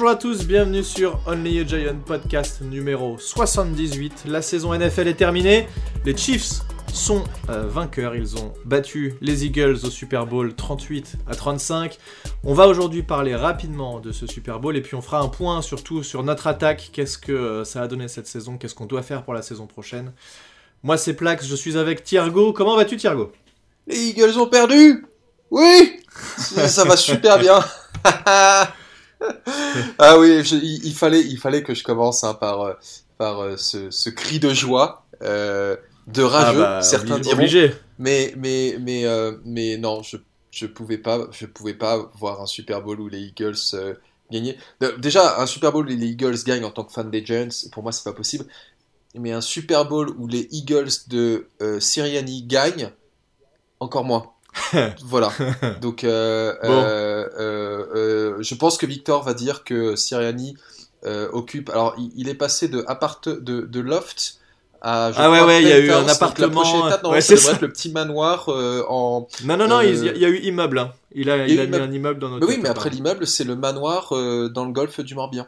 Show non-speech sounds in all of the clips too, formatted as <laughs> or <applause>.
Bonjour à tous, bienvenue sur Only a Giant podcast numéro 78. La saison NFL est terminée. Les Chiefs sont euh, vainqueurs. Ils ont battu les Eagles au Super Bowl 38 à 35. On va aujourd'hui parler rapidement de ce Super Bowl et puis on fera un point surtout sur notre attaque. Qu'est-ce que euh, ça a donné cette saison? Qu'est-ce qu'on doit faire pour la saison prochaine? Moi c'est Plax, je suis avec Thiergo. Comment vas-tu Thiergo? Les Eagles ont perdu Oui Ça va super bien <laughs> <laughs> Ah oui, il, fallait, il fallait que je commence hein, par, euh, par ce, ce, cri de joie. Euh, de rageux, ah bah, certains diront. Mais mais mais euh, mais non, je je pouvais pas je pouvais pas voir un Super Bowl où les Eagles euh, gagnaient. Déjà un Super Bowl où les Eagles gagnent en tant que fan des Giants, pour moi c'est pas possible. Mais un Super Bowl où les Eagles de euh, Sirianni gagnent, encore moins. <laughs> voilà. Donc, euh, je pense que Victor va dire que Sirianni occupe. Alors, il, est passé de, appart de, de loft ah ouais ouais il y a eu un appartement ouais, ça devrait être le petit manoir euh, en non non non il, y a, eu immeuble hein. il a il, a mis un immeuble dans notre mais oui mais après l'immeuble c'est le manoir euh, dans le golfe du Morbihan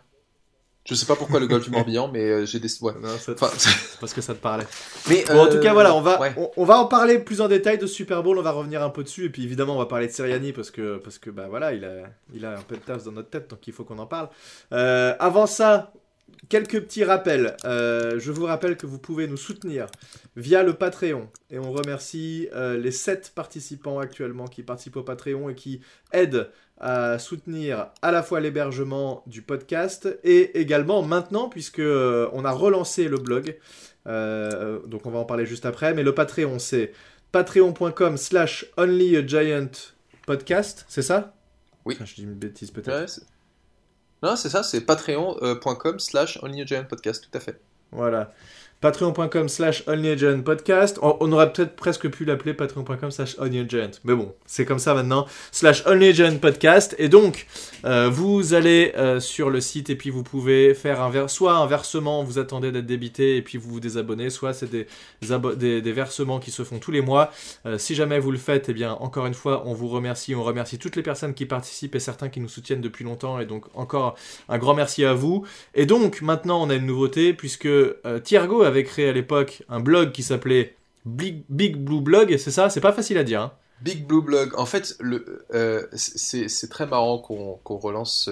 je sais pas pourquoi le golfe <laughs> du Morbihan mais euh, j'ai des ouais. <laughs> Parce que ça te parlait. Mais bon, en tout cas voilà on va on, va en parler plus en détail de Super Bowl on va revenir un peu dessus et puis évidemment on va parler de Siriani parce que parce que bah voilà il a il a un peu de tasse dans notre tête donc il faut qu'on en parle. Avant ça quelques petits rappels. Euh, je vous rappelle que vous pouvez nous soutenir via le Patreon. Et on remercie euh, les 7 participants actuellement qui participent au Patreon et qui aident à soutenir à la fois l'hébergement du podcast et également maintenant, puisque euh, on a relancé le blog. donc on va en parler juste après. Mais le Patreon, c'est patreon.com slash onlyagiantpodcast. C'est ça? Oui. je dis une bêtise peut-être. Non, c'est ça, c'est patreon.com slash podcast, tout à fait. Voilà patreon.com slash podcast. On, aurait peut-être presque pu l'appeler patreon.com slash Mais bon, c'est comme ça maintenant. Slash podcast. Et donc, euh, vous allez euh, sur le site et puis vous pouvez faire un soit un versement, vous attendez d'être débité et puis vous vous désabonnez, soit c'est des, versements qui se font tous les mois. Euh, si jamais vous le faites, eh bien, encore une fois, on vous remercie. On remercie toutes les personnes qui participent et certains qui nous soutiennent depuis longtemps. Et donc, encore un grand merci à vous. Et donc, maintenant, on a une nouveauté puisque Thiergo avait créé à l'époque un blog qui s'appelait Big, Blue Blog, c'est ça C'est pas facile à dire. Hein. Big Blue Blog. En fait, euh, c'est très marrant qu'on relance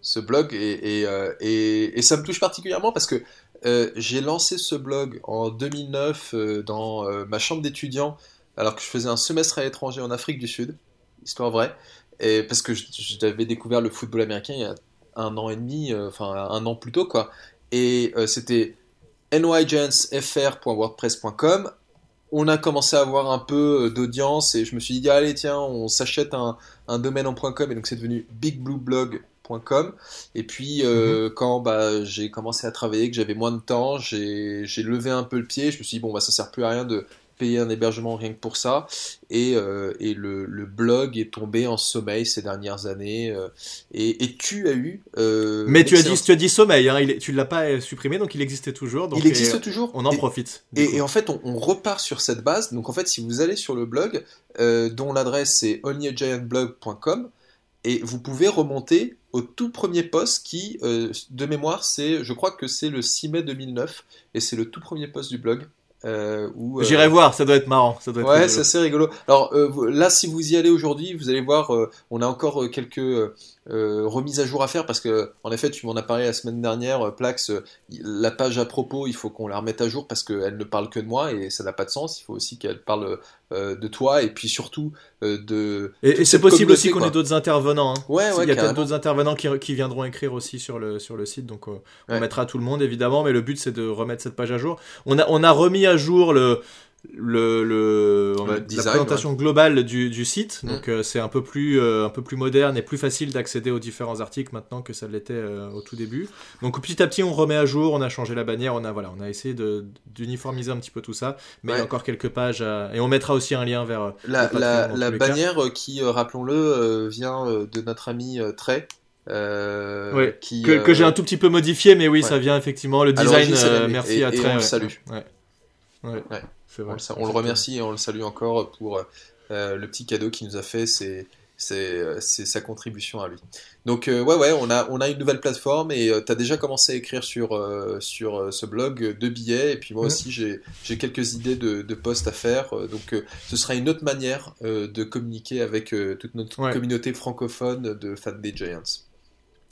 ce, blog euh, et, ça me touche particulièrement parce que euh, j'ai lancé ce blog en 2009 dans ma chambre d'étudiant alors que je faisais un semestre à l'étranger en Afrique du Sud, histoire vraie, et parce que j'avais découvert le football américain il y a un an et demi, enfin un an plus tôt quoi. Et c'était nygentsfr.wordpress.com. On a commencé à avoir un peu euh, d'audience et je me suis dit, allez, tiens, on s'achète un, domaine en .com et donc c'est devenu bigblueblog.com. Et puis, euh, mhm. quand bah, j'ai commencé à travailler, que j'avais moins de temps, j'ai levé un peu le pied. Je me suis dit, bon, bah, ça sert plus à rien de payer un hébergement rien que pour ça. Et, euh, et le, le, blog est tombé en sommeil ces dernières années. Euh, et, et, tu as eu. Euh, Mais tu as, dit, tu as dit sommeil, hein, il, tu ne l'as pas supprimé, donc il existait toujours. Donc il existe toujours. On en profite. Et, en fait, on, on, repart sur cette base. Donc en fait, si vous allez sur le blog, dont l'adresse c'est onlyagiantblog.com, et vous pouvez remonter au tout premier post qui, de mémoire, c'est, je crois que c'est le 6 mai 2009, et c'est le tout premier post du blog. Euh, euh, J'irai voir, ça doit être marrant. Ça doit être ouais, c'est assez rigolo. Alors euh, là, si vous y allez aujourd'hui, vous allez voir, on a encore quelques remises à jour à faire parce que, en effet, tu m'en as parlé la semaine dernière, Plax, la page à propos, il faut qu'on la remette à jour parce qu'elle ne parle que de moi et ça n'a pas de sens. Il faut aussi qu'elle parle de toi et puis surtout de. Et, c'est possible aussi qu'on ait d'autres intervenants. Hein. Ouais, ouais, Il y a peut-être d'autres intervenants qui, qui, viendront écrire aussi sur le, sur le site, donc on mettra tout le monde évidemment, mais le but c'est de remettre cette page à jour. On a, on a remis à jour le, le, le, la présentation globale du, du site. Mm. Donc euh, c'est un peu plus euh, un peu plus moderne et plus facile d'accéder aux différents articles maintenant que ça l'était euh, au tout début. Donc petit à petit on remet à jour, on a changé la bannière, on a voilà, on a essayé d'uniformiser un petit peu tout ça, mais il y a encore quelques pages et on mettra aussi un lien vers la, la, la bannière qui rappelons-le vient de notre ami Trey. qui, que, j'ai un tout petit peu modifié, mais oui, ça vient effectivement. Le design, merci à Trey. on le salue. On, le remercie et on le salue encore pour euh, le petit cadeau qu'il nous a fait. C'est c'est sa contribution à lui. Donc ouais ouais, on a on a une nouvelle plateforme et tu as déjà commencé à écrire sur sur ce blog deux billets et puis moi aussi j'ai j'ai quelques idées de, de posts à faire. donc ce sera une autre manière de communiquer avec toute notre communauté francophone de fans des Giants.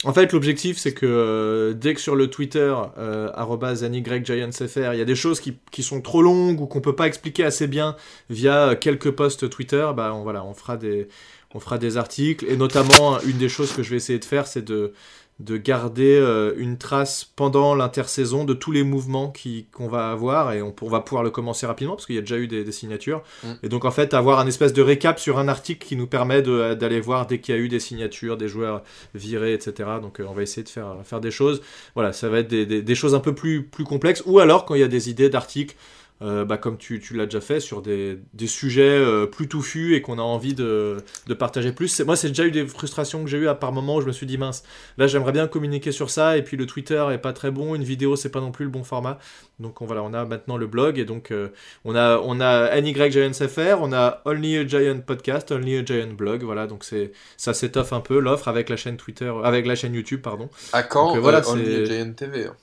En fait, l'objectif, c'est que euh, dès que sur le Twitter, euh, il y a des choses qui, sont trop longues ou qu'on peut pas expliquer assez bien via quelques posts Twitter, bah on, voilà, on fera des, on fera des articles. Et notamment, une des choses que je vais essayer de faire, c'est de de garder euh, une trace pendant l'intersaison de tous les mouvements qu'on va avoir et on, va pouvoir le commencer rapidement parce qu'il y a déjà eu des, signatures. Mm. et donc en fait avoir un espèce de récap sur un article qui nous permet d'aller voir dès qu'il y a eu des signatures des joueurs virés etc donc euh, on va essayer de faire, faire des choses. Voilà ça va être des, des, choses un peu plus, plus complexes. Ou alors quand il y a des idées d'articles euh, bah, comme tu, tu l'as déjà fait, sur des, des sujets euh, plus touffus et qu'on a envie de, de partager plus. Moi, c'est déjà eu des frustrations que j'ai eues à par moments où je me suis dit, mince, là j'aimerais bien communiquer sur ça, et puis le Twitter est pas très bon, une vidéo c'est pas non plus le bon format. Donc on, voilà, on a maintenant le blog, et donc euh, on a, on a NY on a Only a Giant Podcast, Only a Giant Blog, voilà, donc c'est ça s'étoffe un peu l'offre avec la chaîne Twitter, avec la chaîne YouTube, pardon. À quand voilà, Only a Giant TV hein?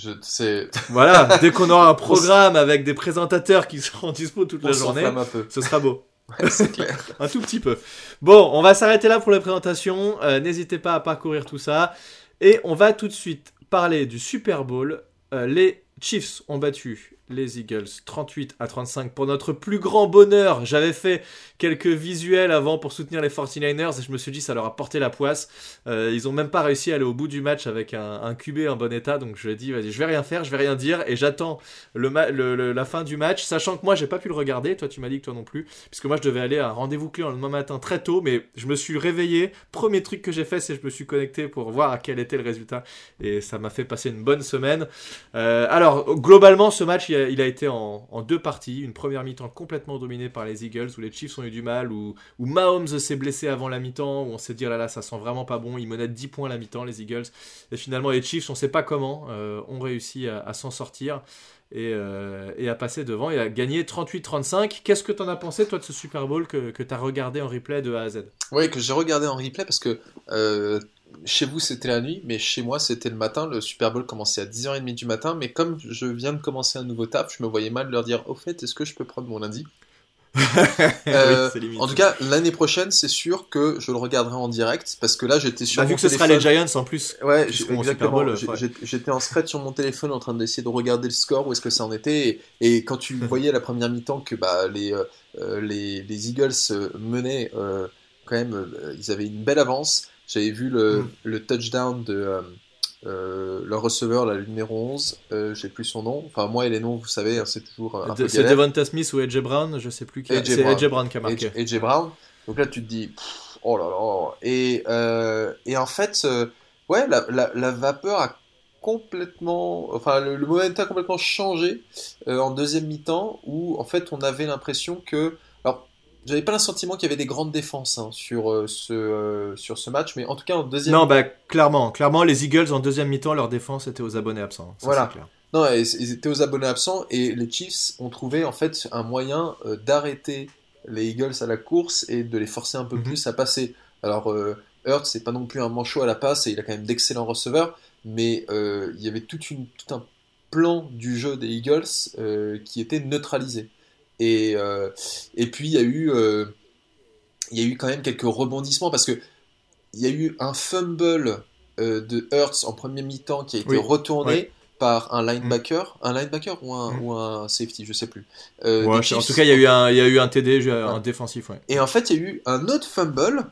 Je sais. <laughs> Voilà, dès qu'on aura un programme avec des présentateurs qui <laughs> seront dispo toute la journée, ce sera beau. <laughs> c'est clair. un tout petit peu. Bon, on va s'arrêter là pour la présentation. Euh, n'hésitez pas à parcourir tout ça. Et on va tout de suite parler du Super Bowl. Euh, les Chiefs ont battu les Eagles. 38 à 35 pour notre plus grand bonheur. J'avais fait quelques visuels avant pour soutenir les 49ers et je me suis dit ça leur a porté la poisse. Euh, ils ont même pas réussi à aller au bout du match avec un, QB en bon état. Donc je lui ai dit vas-y je vais rien faire, je vais rien dire et j'attends le, la fin du match. Sachant que moi j'ai pas pu le regarder, toi tu m'as dit que toi non plus. Puisque moi je devais aller à un rendez-vous client le lendemain matin très tôt. Mais je me suis réveillé, premier truc que j'ai fait c'est je me suis connecté pour voir quel était le résultat. Et ça m'a fait passer une bonne semaine. Euh, alors globalement ce match il il a été en, deux parties. Une première mi-temps complètement dominée par les Eagles, où les Chiefs ont eu du mal, où, Mahomes s'est blessé avant la mi-temps, où on s'est dit, ah là là, ça sent vraiment pas bon. Ils menaient 10 points la mi-temps, les Eagles. Et finalement, les Chiefs, on sait pas comment, euh, ont réussi à, s'en sortir. Euh, et, à passer devant et à gagner 38-35. Qu'est-ce que tu en as pensé, toi, de ce Super Bowl que, que tu as regardé en replay de A à Z? Oui, que j'ai regardé en replay parce que euh, chez vous c'était la nuit, mais chez moi c'était le matin. Le Super Bowl commençait à 10h30 du matin, mais comme je viens de commencer un nouveau taf, je me voyais mal leur dire Au fait, est-ce que je peux prendre mon lundi? <laughs> Euh, en tout cas, l'année prochaine, c'est sûr que je le regarderai en direct parce que là, j'étais sur. Bah, vu que ce sera les Giants en plus. Ouais, exactement. J'étais en secret sur mon téléphone en train d'essayer de regarder le score où est-ce que ça en était et, quand tu <laughs> voyais la première mi-temps que bah, les, euh, les, les, Eagles menaient quand même, ils avaient une belle avance. J'avais vu le, hmm. le, touchdown de euh, euh, le receveur, la numéro 11, euh, j'ai plus son nom. Enfin, moi et les noms, vous savez, hein, c'est toujours un de, C'est Devonta Smith ou AJ Brown, je sais plus qui. C'est AJ Brown qui a marqué. AJ Brown. Donc là, tu te dis, oh là là. Et, euh, et en fait, ouais, la, la, la, vapeur a complètement, enfin, le, le momentum a complètement changé en deuxième mi-temps où en fait, on avait l'impression que j'avais pas le sentiment qu'il y avait des grandes défenses hein, sur, euh, ce, euh, sur ce match, mais en tout cas en deuxième. Non, bah clairement, clairement, les Eagles en deuxième mi-temps, leur défense était aux abonnés absents. voilà. Clair. Non, ils étaient aux abonnés absents et les Chiefs ont trouvé en fait un moyen euh, d'arrêter les Eagles à la course et de les forcer un peu mhm. plus à passer. Alors Hurt, c'est pas non plus un manchot à la passe et il a quand même d'excellents receveurs, mais il y avait toute une, tout un plan du jeu des Eagles qui était neutralisé. Et, euh, et puis il y a eu euh, il y a eu quand même quelques rebondissements parce que il y a eu un fumble euh, de Hurts en premier mi-temps qui a été retourné par un linebacker, mm. un linebacker ou un, mm. ou un safety, je sais plus. en tout cas, il y a eu un, il y a eu un TD, un défensif. Et en fait, il y a eu un autre fumble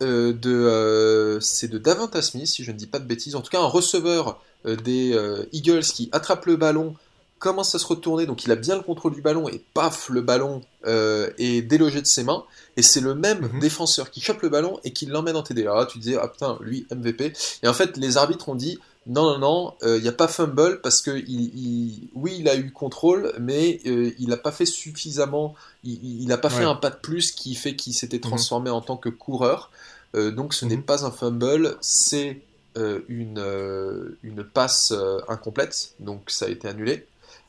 de, c'est de Davanta Smith, si je ne dis pas de bêtises. En tout cas, un receveur des Eagles qui attrape le ballon commence à se retourner, donc il a bien le contrôle du ballon, et paf, le ballon euh, est délogé de ses mains, et c'est le même mhm. défenseur qui chope le ballon et qui l'emmène en TD. Alors là, tu disais, ah putain, lui, MVP. Et en fait, les arbitres ont dit, non, non, non, il euh, n'y a pas fumble, parce que, il, oui, il a eu contrôle, mais euh, il n'a pas fait suffisamment, il n'a pas fait un pas de plus qui fait qu'il s'était mhm. transformé en tant que coureur. donc ce n'est mhm. pas un fumble, c'est une, une passe incomplète, donc ça a été annulé.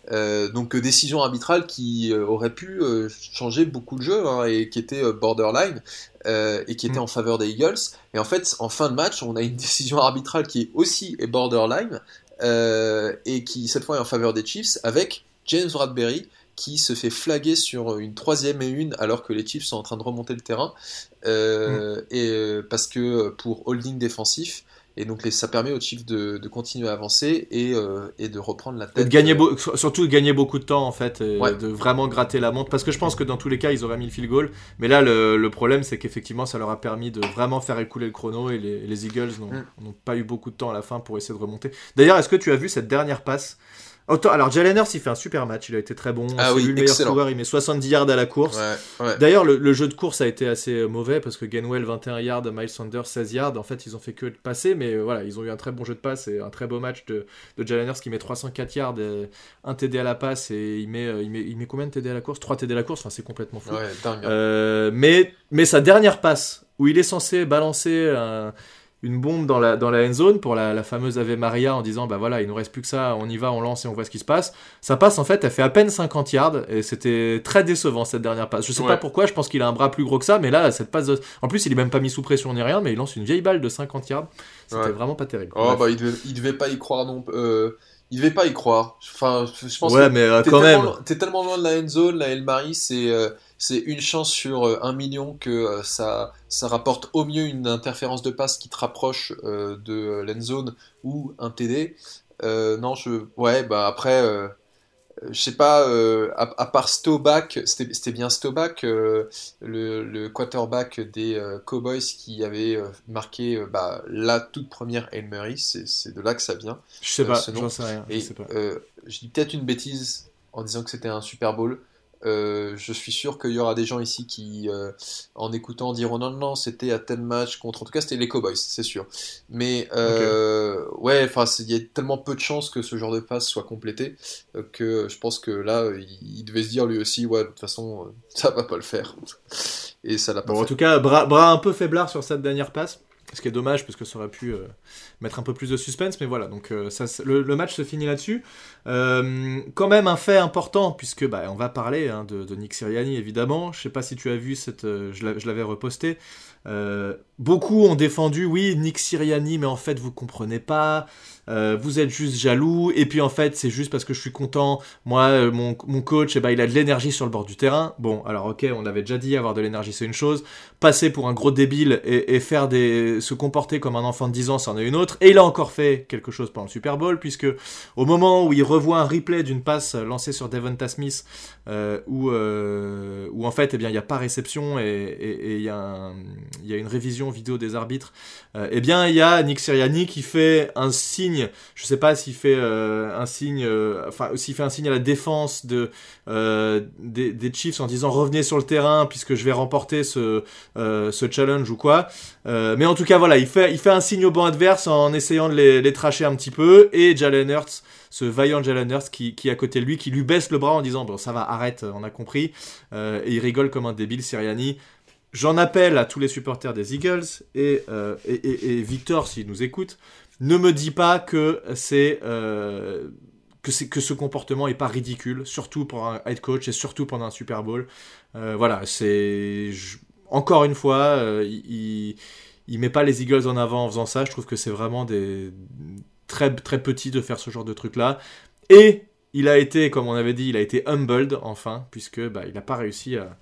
Donc décision arbitrale qui aurait pu changer beaucoup de jeux hein, et qui était borderline et qui était mm. en faveur des Eagles. Et en fait, en fin de match, on a une <laughs> décision arbitrale qui est aussi est borderline et qui cette fois est en faveur des Chiefs avec James Bradbury qui se fait flaguer sur une troisième et une alors que les Chiefs sont en train de remonter le terrain euh, mm. et euh, parce que pour holding défensif et donc ça permet aux Chiefs de, continuer à avancer et, euh, et, de reprendre la tête. De gagner surtout de gagner beaucoup de temps en fait, de vraiment gratter la montre. Parce que je pense que dans tous les cas ils auraient mis le field goal. Mais là le, problème c'est qu'effectivement ça leur a permis de vraiment faire écouler le chrono et les, Eagles mm. n'ont pas eu beaucoup de temps à la fin pour essayer de remonter. D'ailleurs est-ce que tu as vu cette dernière passe alors Jalen Hurts il fait un super match, il a été très bon. Ah oui, le meilleur coureur, il met 70 yards à la course. D'ailleurs le, jeu de course a été assez euh, mauvais parce que Gainwell 21 yards, Miles Sanders 16 yards. En fait ils ont fait que de passer, mais euh, voilà ils ont eu un très bon jeu de passe et un très beau match de, de Jalen Hurts qui met 304 yards, un TD à la passe et il met, euh, il met, il met combien de TD à la course? 3 TD à la course, enfin c'est complètement fou. mais, mais sa dernière passe où il est censé balancer un une bombe dans la, dans la end zone pour la, fameuse Ave Maria en disant bah voilà, il nous reste plus que ça, on y va, on lance et on voit ce qui se passe. Ça passe en fait, elle fait à peine 50 yards et c'était très décevant cette dernière passe. Je sais pas pourquoi, je pense qu'il a un bras plus gros que ça, mais là, cette passe. En plus, il est même pas mis sous pression ni rien, mais il lance une vieille balle de 50 yards. C'était vraiment pas terrible. Oh, bah, il devait, il devait pas y croire non euh, il devait pas y croire. Enfin, je pense ouais, mais euh, quand même. T'es tellement loin de la end zone, la El Marie, c'est. Euh, c'est une chance sur euh, un million que euh, ça, ça rapporte au mieux une interférence de passe qui te rapproche euh, de l'endzone ou un TD. non, je, ouais, bah après, je sais pas, à, part Stoback, c'était bien Stoback, le, quarterback des Cowboys qui avait marqué bah, la toute première Hail Mary, c'est de là que ça vient. Je sais pas, j'en sais rien. je, sais pas. je dis peut-être une bêtise en disant que c'était un Super Bowl. Euh, je suis sûr qu'il y aura des gens ici qui, euh, en écoutant, diront non, non, c'était à tel match contre. En tout cas, c'était les Cowboys, c'est sûr. Mais euh, ouais, enfin, il y a tellement peu de chances que ce genre de passe soit complété que je pense que là, il, devait se dire lui aussi, ouais, de toute façon, <laughs> ça va pas le faire. Et ça l'a pas En tout cas, bras, bras un peu faiblard sur cette dernière passe. Ce qui est dommage parce que ça aurait pu mettre un peu plus de suspense, mais voilà, donc ça, le, match se finit là-dessus. Euh, quand même un fait important, puisque bah, on va parler hein, de, Nick Siriani évidemment. Je sais pas si tu as vu cette, euh, je l'avais reposté. Euh, beaucoup ont défendu, oui, Nick Siriani, mais en fait vous comprenez pas. Euh, vous êtes juste jaloux, et puis en fait c'est juste parce que je suis content, moi euh, mon, coach, eh ben, il a de l'énergie sur le bord du terrain. Bon, alors ok, on avait déjà dit, avoir de l'énergie c'est une chose, passer pour un gros débile et, faire des, se comporter comme un enfant de 10 ans, c'en est une autre, et il a encore fait quelque chose pendant le Super Bowl, puisque au moment où il revoit un replay d'une passe lancée sur Devonta Smith, euh, où, où en fait eh bien il n'y a pas réception et il y, y, a une révision vidéo des arbitres, eh bien il y a Nick Siriani qui fait un signe je sais pas s'il fait euh, un signe, euh, enfin s'il fait un signe à la défense euh, des, Chiefs en disant revenez sur le terrain puisque je vais remporter ce challenge ou quoi. mais en tout cas voilà, il fait un signe au banc adverse en essayant de les, tracher un petit peu et Jalen Hurts ce vaillant Jalen Hurts qui, est à côté de lui, qui lui baisse le bras en disant bon ça va arrête, on a compris, et il rigole comme un débile Siriani. J'en appelle à tous les supporters des Eagles et Victor s'il nous écoute, ne me dis pas que c'est euh, que c'est que ce comportement est pas ridicule, surtout pour un head coach et surtout pendant un Super Bowl. Euh, voilà, c'est encore une fois, euh, il, il met pas les Eagles en avant en faisant ça. Je trouve que c'est vraiment des très très petit de faire ce genre de truc là. Et il a été, comme on avait dit, il a été humbled enfin, puisque bah, il n'a pas réussi à,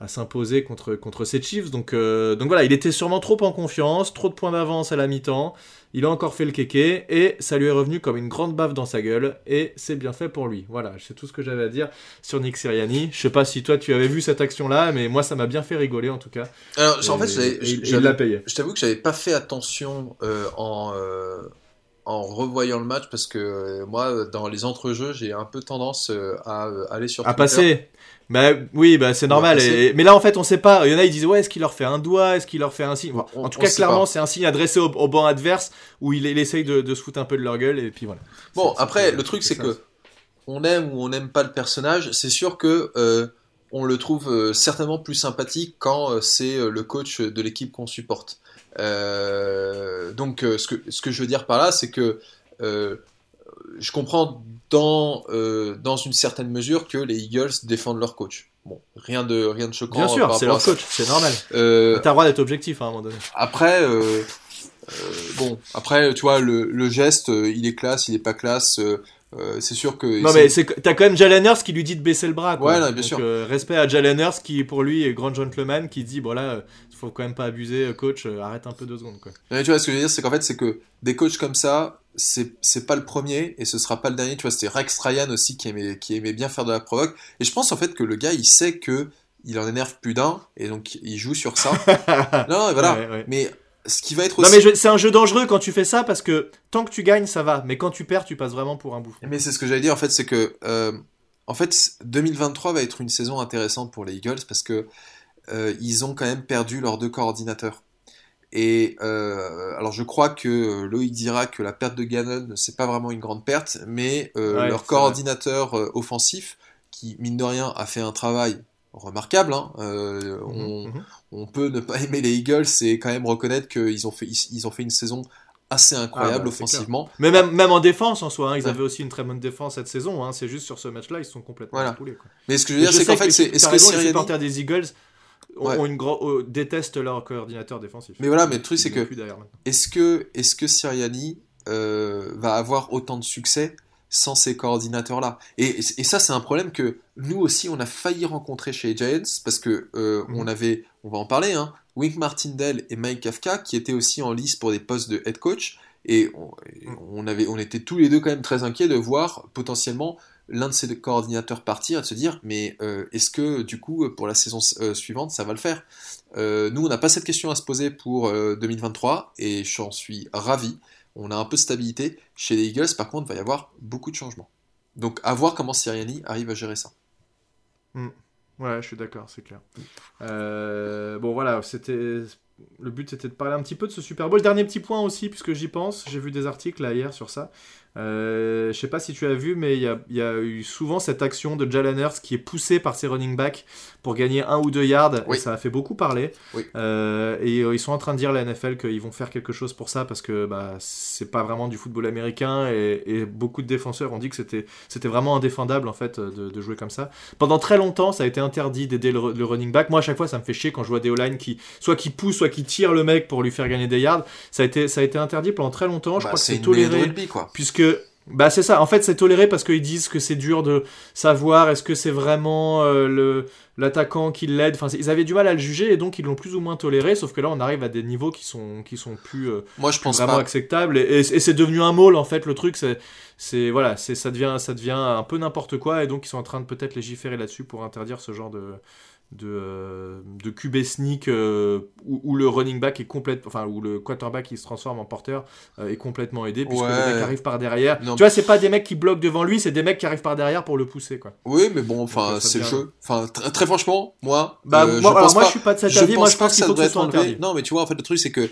à s'imposer contre, contre ces Chiefs. Donc, donc voilà, il était sûrement trop en confiance, trop de points d'avance à la mi-temps. Il a encore fait le kéké et ça lui est revenu comme une grande baffe dans sa gueule et c'est bien fait pour lui. Voilà, c'est tout ce que j'avais à dire sur Nick Siriani. Je sais pas si toi tu avais vu cette action-là, mais moi ça m'a bien fait rigoler en tout cas. Alors, en fait, je t'avoue que j'avais pas fait attention euh, en, euh, en revoyant le match parce que euh, moi, dans les entrejeux, j'ai un peu tendance à aller sur. À passer bah oui, bah c'est normal. mais là en fait on sait pas. Il y en a ils disent ouais est-ce qu'il leur fait un doigt, est-ce qu'il leur fait un signe? en tout cas clairement c'est un signe adressé au, banc adverse où il, essaye de, se foutre un peu de leur gueule et puis voilà. Bon après le truc c'est que on aime ou on n'aime pas le personnage. C'est sûr que euh, on le trouve euh, certainement plus sympathique quand euh, c'est le coach de l'équipe qu'on supporte. Donc ce que ce que je veux dire par là c'est que je comprends dans, dans une certaine mesure que les Eagles défendent leur coach. Bon, rien de, rien de choquant. Bien sûr, c'est leur coach, c'est normal. Euh, T'as le droit d'être objectif hein, à un moment donné. Après, euh, euh, bon, après, tu vois, le, le geste, euh, il est classe, il est pas classe. Euh, c'est sûr que. Non, mais t'as quand même Jalen Hurst qui lui dit de baisser le bras. Quoi. Ouais, non, bien sûr. respect à Jalen Hurst qui, pour lui, est grand gentleman, qui dit bon là, faut quand même pas abuser, coach, arrête un peu deux secondes. Quoi. Mais tu vois, ce que je veux dire, c'est qu'en fait, c'est que des coachs comme ça, c'est pas le premier et ce sera pas le dernier. Tu vois, c'était Rex Ryan aussi qui aimait, qui aimait bien faire de la provoque. Et je pense en fait que le gars, il sait que il en énerve plus d'un et donc il joue sur ça. <laughs> non, voilà. Mais ce qui va être aussi... Non mais c'est un jeu dangereux quand tu fais ça parce que tant que tu gagnes ça va, mais quand tu perds tu passes vraiment pour un bouffon. Mais c'est ce que j'allais dire en fait, c'est que euh, en fait 2023 va être une saison intéressante pour les Eagles parce que euh, ils ont quand même perdu leurs deux coordinateurs. Et euh, alors je crois que Loïc dira que la perte de Gannon c'est pas vraiment une grande perte, mais leur coordinateur offensif qui mine de rien a fait un travail remarquable. Hein. Euh, mhm, mhm. on, peut ne pas aimer les Eagles et quand même reconnaître qu'ils ont fait, ils, ont fait une saison assez incroyable ah bah, offensivement. Mais même, même en défense en soi, hein, ils avaient aussi une très bonne défense cette saison. Hein. c'est juste sur ce match-là, ils sont complètement voilà. Mais ce que je veux dire, c'est qu'en fait, c'est est-ce que les supporters des Eagles ont, une euh, détestent leur coordinateur défensif. Mais voilà, mais le truc c'est que est-ce que est-ce que Siriani euh, va avoir autant de succès sans ces coordinateurs-là. Et, ça, c'est un problème que nous aussi, on a failli rencontrer chez Giants, parce que euh, on avait, on va en parler, hein, Wink Martindale et Mike Kafka, qui étaient aussi en lice pour des postes de head coach, et on, avait, on était tous les deux quand même très inquiets de voir potentiellement l'un de ces coordinateurs partir et de se dire, mais euh, est-ce que du coup, pour la saison euh, suivante, ça va le faire? Nous, on n'a pas cette question à se poser pour 2023, et j'en suis ravi on a un peu de stabilité. Chez les Eagles, par contre, il va y avoir beaucoup de changements. Donc, à voir comment Siriani arrive à gérer ça. Hmm. Ouais, je suis d'accord, c'est clair. Euh, bon, voilà, c'était. Le but c'était de parler un petit peu de ce Super Bowl. Dernier petit point aussi, puisque j'y pense, j'ai vu des articles hier sur ça. Euh, je sais pas si tu as vu, mais il y, a, eu souvent cette action de Jalen Hurts qui est poussée par ses running backs pour gagner un ou deux yards. Et ça a fait beaucoup parler. Euh, et euh, ils sont en train de dire la NFL qu'ils vont faire quelque chose pour ça parce que bah, c'est pas vraiment du football américain et, beaucoup de défenseurs ont dit que c'était c'était vraiment indéfendable en fait de, jouer comme ça. Pendant très longtemps, ça a été interdit d'aider le, running back. Moi, à chaque fois, ça me fait chier quand je vois des O-line qui soit qui poussent, soit qui tirent le mec pour lui faire gagner des yards. Ça a été ça a été interdit pendant très longtemps. Je bah, crois que c'est toléré puisque bah c'est ça, en fait c'est toléré parce qu'ils disent que c'est dur de savoir est-ce que c'est vraiment euh, le l'attaquant qui l'aide, enfin ils avaient du mal à le juger et donc ils l'ont plus ou moins toléré, sauf que là on arrive à des niveaux qui sont, qui sont plus, euh, Moi, je pense vraiment acceptables et, c'est devenu un môle en fait le truc, c'est, c'est voilà, c'est, ça, devient, ça devient un peu n'importe quoi et donc ils sont en train de peut-être légiférer là-dessus pour interdire ce genre de, de, euh, de QB sneak euh, où, le running back est complètement, enfin où le quarterback qui se transforme en porteur euh, est complètement aidé puisque le mec arrive par derrière. Tu vois, c'est pas des mecs qui bloquent devant lui, c'est des mecs qui arrivent par derrière pour le pousser quoi. Oui, mais bon, enfin c'est le jeu. Enfin très franchement, moi, bah, moi, je, alors, moi je suis pas de cet avis. Moi je pense qu'il faut que ce soit interdit. Non, mais tu vois, en fait le truc c'est que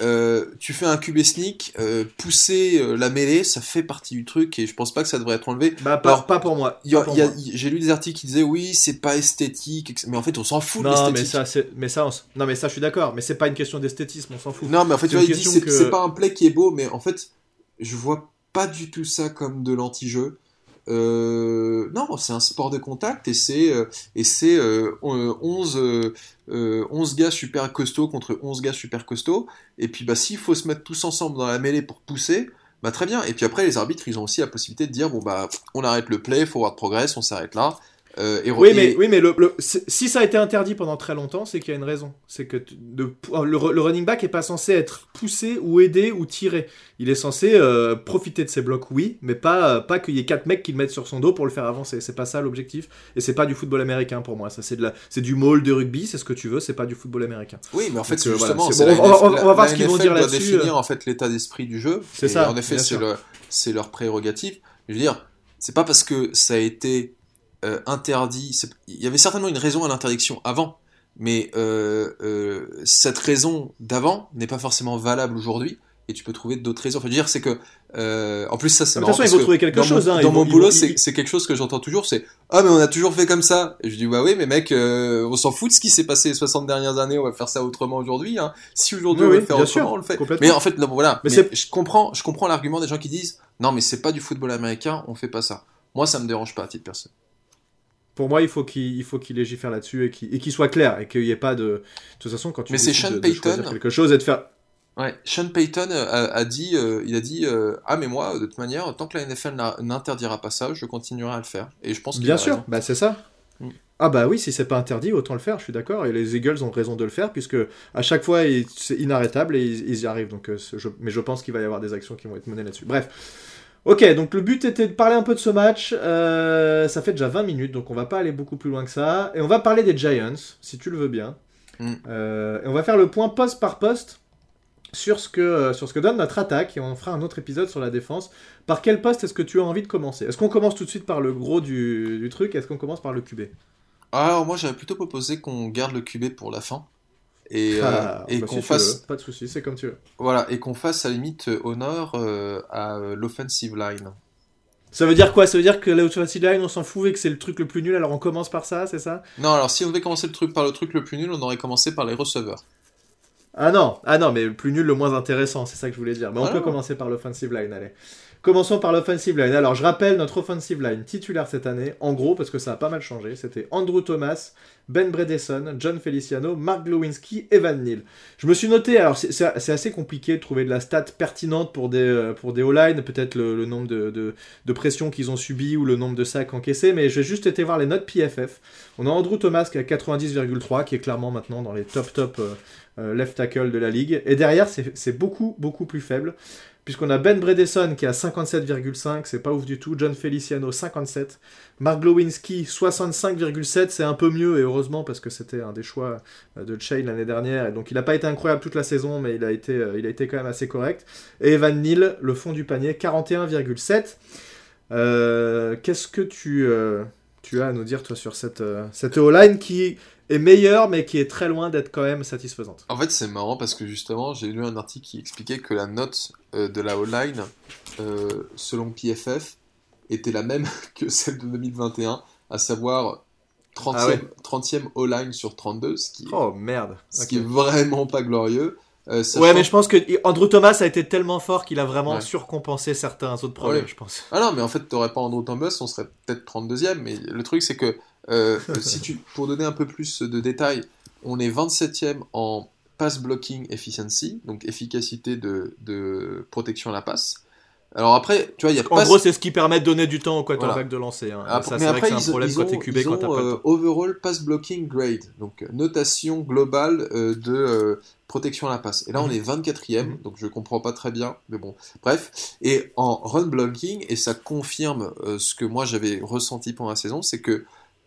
euh, tu fais un QB sneak, euh, pousser euh, la mêlée, ça fait partie du truc et je pense pas que ça devrait être enlevé. Bah, pas, pas pour moi. J'ai lu des articles qui disaient oui, c'est pas esthétique, mais en fait on s'en fout de l'esthétique. Mais ça, mais ça, non mais ça je suis d'accord, mais c'est pas une question d'esthétisme, on s'en fout. Non mais en fait tu vois, il dit c'est pas un play qui est beau, mais en fait je vois pas du tout ça comme de l'anti-jeu. Euh, non, c'est un sport de contact et c'est euh, et c'est 11 euh, 11 gars super costauds contre 11 gars super costauds et puis bah s'il faut se mettre tous ensemble dans la mêlée pour pousser, bah très bien. Et puis après les arbitres, ils ont aussi la possibilité de dire bon bah on arrête le play, forward progress, on s'arrête là. Euh, oui, mais, oui, mais le, si ça a été interdit pendant très longtemps, c'est qu'il y a une raison. C'est que de, le, running back est pas censé être poussé ou aidé ou tiré. Il est censé euh, profiter de ses blocs, oui, mais pas, pas qu'il y ait quatre mecs qui le mettent sur son dos pour le faire avancer. C'est pas ça l'objectif. Et c'est pas du football américain pour moi. Ça, c'est de la, c'est du maul de rugby, c'est ce que tu veux. C'est pas du football américain. Oui, mais en fait, justement, on, va voir ce qu'ils vont dire là-dessus. définir en fait l'état d'esprit du jeu. C'est ça. En effet, c'est, c'est leur prérogative. Je veux dire, c'est pas parce que ça a été euh, interdit. Il y avait certainement une raison à l'interdiction avant, mais euh, euh, cette raison d'avant n'est pas forcément valable aujourd'hui. et tu peux trouver d'autres raisons. Enfin, dire, c'est que, en plus, ça, c'est De toute façon, ils vont trouver quelque chose. Hein, dans mon boulot, c'est quelque chose que j'entends toujours, c'est ah mais on a toujours fait comme ça. Et je dis bah oui, mais mec, on s'en fout de ce qui s'est passé les 60 dernières années. On va faire ça autrement aujourd'hui. Hein. Si aujourd'hui on veut faire autrement, on le fait. Mais en fait, non, voilà. Mais, je comprends, je comprends l'argument des gens qui disent non, mais c'est pas du football américain, on fait pas ça. Moi, ça me dérange pas à titre personnel. Pour moi, il faut qu'il qu'il légifère là-dessus et qu'il soit clair et qu'il n'y ait pas de. De toute façon, quand tu mais c'est Sean Payton quelque chose et de faire Ouais, Sean Payton a, dit, euh, il a dit, euh, ah mais moi, de toute manière, tant que la NFL n'interdira pas ça, je continuerai à le faire. Et je pense bien sûr, bah c'est ça. Mm. Ah bah oui, si c'est pas interdit, autant le faire. Je suis d'accord. Et les Eagles ont raison de le faire puisque à chaque fois c'est inarrêtable et ils, y arrivent. Donc, euh, mais je pense qu'il va y avoir des actions qui vont être menées là-dessus. Bref. Ok, donc le but était de parler un peu de ce match. ça fait déjà 20 minutes, donc on va pas aller beaucoup plus loin que ça. Et on va parler des Giants, si tu le veux bien. Mm. et on va faire le point poste par poste sur ce, que, euh, sur ce que donne notre attaque, et on fera un autre épisode sur la défense. Par quel poste est-ce que tu as envie de commencer? Est-ce qu'on commence tout de suite par le gros du, du truc? Est-ce qu'on commence par le QB Alors moi j'avais plutôt proposé qu'on garde le QB pour la fin. Et, euh, ah, et bah, qu'on fasse... Pas de soucis, c'est comme tu veux. Voilà, et qu'on fasse à la limite honneur euh, à l'offensive line. Ça veut dire quoi? Ça veut dire que l'offensive line, on s'en fout et que c'est le truc le plus nul, alors on commence par ça, c'est ça? Non, alors si on devait commencer le truc par le truc le plus nul, on aurait commencé par les receveurs. Ah non, ah non, mais le plus nul, le moins intéressant, c'est ça que je voulais dire. Mais on ah peut commencer par l'offensive line, allez. Commençons par l'offensive line. Alors, je rappelle notre offensive line titulaire cette année, en gros, parce que ça a pas mal changé. C'était Andrew Thomas, Ben Bredesen, John Feliciano, Mark Glowinski, Evan Neal. Je me suis noté, alors c'est assez compliqué de trouver de la stat pertinente pour des, euh, pour des O-line, peut-être le, nombre de, de, pressions qu'ils ont subies ou le nombre de sacs encaissés, mais j'ai juste été voir les notes PFF. On a Andrew Thomas qui a 90,3, qui est clairement maintenant dans les top top euh, euh, left tackle de la ligue. Et derrière, c'est beaucoup, beaucoup plus faible puisqu'on a Ben Bredesen qui a 57,5, c'est pas ouf du tout, John Feliciano 57, Mark Glowinski 65,7, c'est un peu mieux et heureusement parce que c'était un des choix euh, de Chain l'année dernière et donc il n'a pas été incroyable toute la saison mais il a été, euh, il a été quand même assez correct. Et Evan Neal, le fond du panier 41,7. Euh, qu'est-ce que tu, tu as à nous dire toi sur cette, cette O-line qui est meilleure, mais qui est très loin d'être quand même satisfaisante. En fait, c'est marrant parce que justement, j'ai lu un article qui expliquait que la note euh, de la O-line, euh, selon PFF, était la même <laughs> que celle de 2021, à savoir 30e, 30e O-line sur 32, ce qui, oh, merde. ce qui est vraiment pas glorieux. Euh, ouais, mais je pense que Andrew Thomas a été tellement fort qu'il a vraiment surcompensé certains autres problèmes, je pense. Ah non, mais en fait, t'aurais pas Andrew Thomas, on serait peut-être 32e, mais le truc, c'est que euh, <laughs> si tu, pour donner un peu plus de détails, on est 27e en pass blocking efficiency, donc efficacité de, de protection à la passe. Alors après, tu vois, il y a En gros, c'est ce qui permet de donner du temps au quarterback de lancer. Hein. Ah, ça, mais après, vrai que un problème ont, côté QB quand euh, overall pass blocking grade, donc notation globale euh, de protection à la passe. Et là, on mhm. est 24e, mhm. donc je comprends pas très bien, mais bon, bref. Et en run blocking, et ça confirme ce que moi j'avais ressenti pendant la saison, c'est que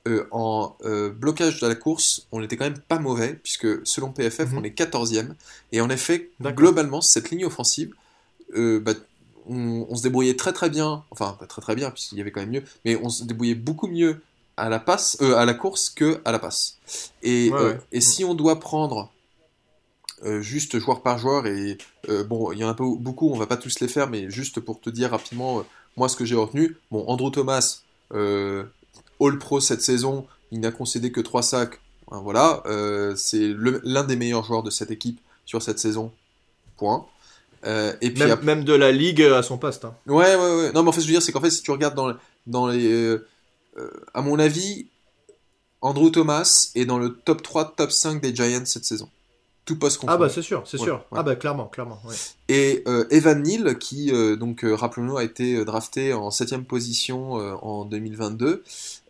euh, en euh, blocage de la course, on n'était quand même pas mauvais, puisque selon PFF, mhm. on est 14e. Et en effet, globalement, cette ligne offensive, euh, bah, on, se débrouillait très très bien, enfin pas très très bien, puisqu'il y avait quand même mieux, mais on se débrouillait beaucoup mieux à la, passe, à la course que à la passe. Et, et si on doit prendre juste joueur par joueur, et bon, il y en a beaucoup, on va pas tous les faire, mais juste pour te dire rapidement, moi ce que j'ai retenu, bon, Andrew Thomas, All-Pro cette saison, il n'a concédé que 3 sacs. Voilà, euh, c'est l'un des meilleurs joueurs de cette équipe sur cette saison. Point. Euh, et puis même, de la ligue à son poste. Hein. Ouais, ouais, ouais. Non, mais en fait, je veux dire, c'est qu'en fait, si tu regardes dans, dans les. Euh, à mon avis, Andrew Thomas est dans le top 3, top 5 des Giants cette saison. Tout poste Ah, bah, c'est sûr, c'est sûr. Ah, bah, clairement, clairement. Et Evan Neal, qui, donc, rappelons-nous, a été drafté en 7ème position en 2022.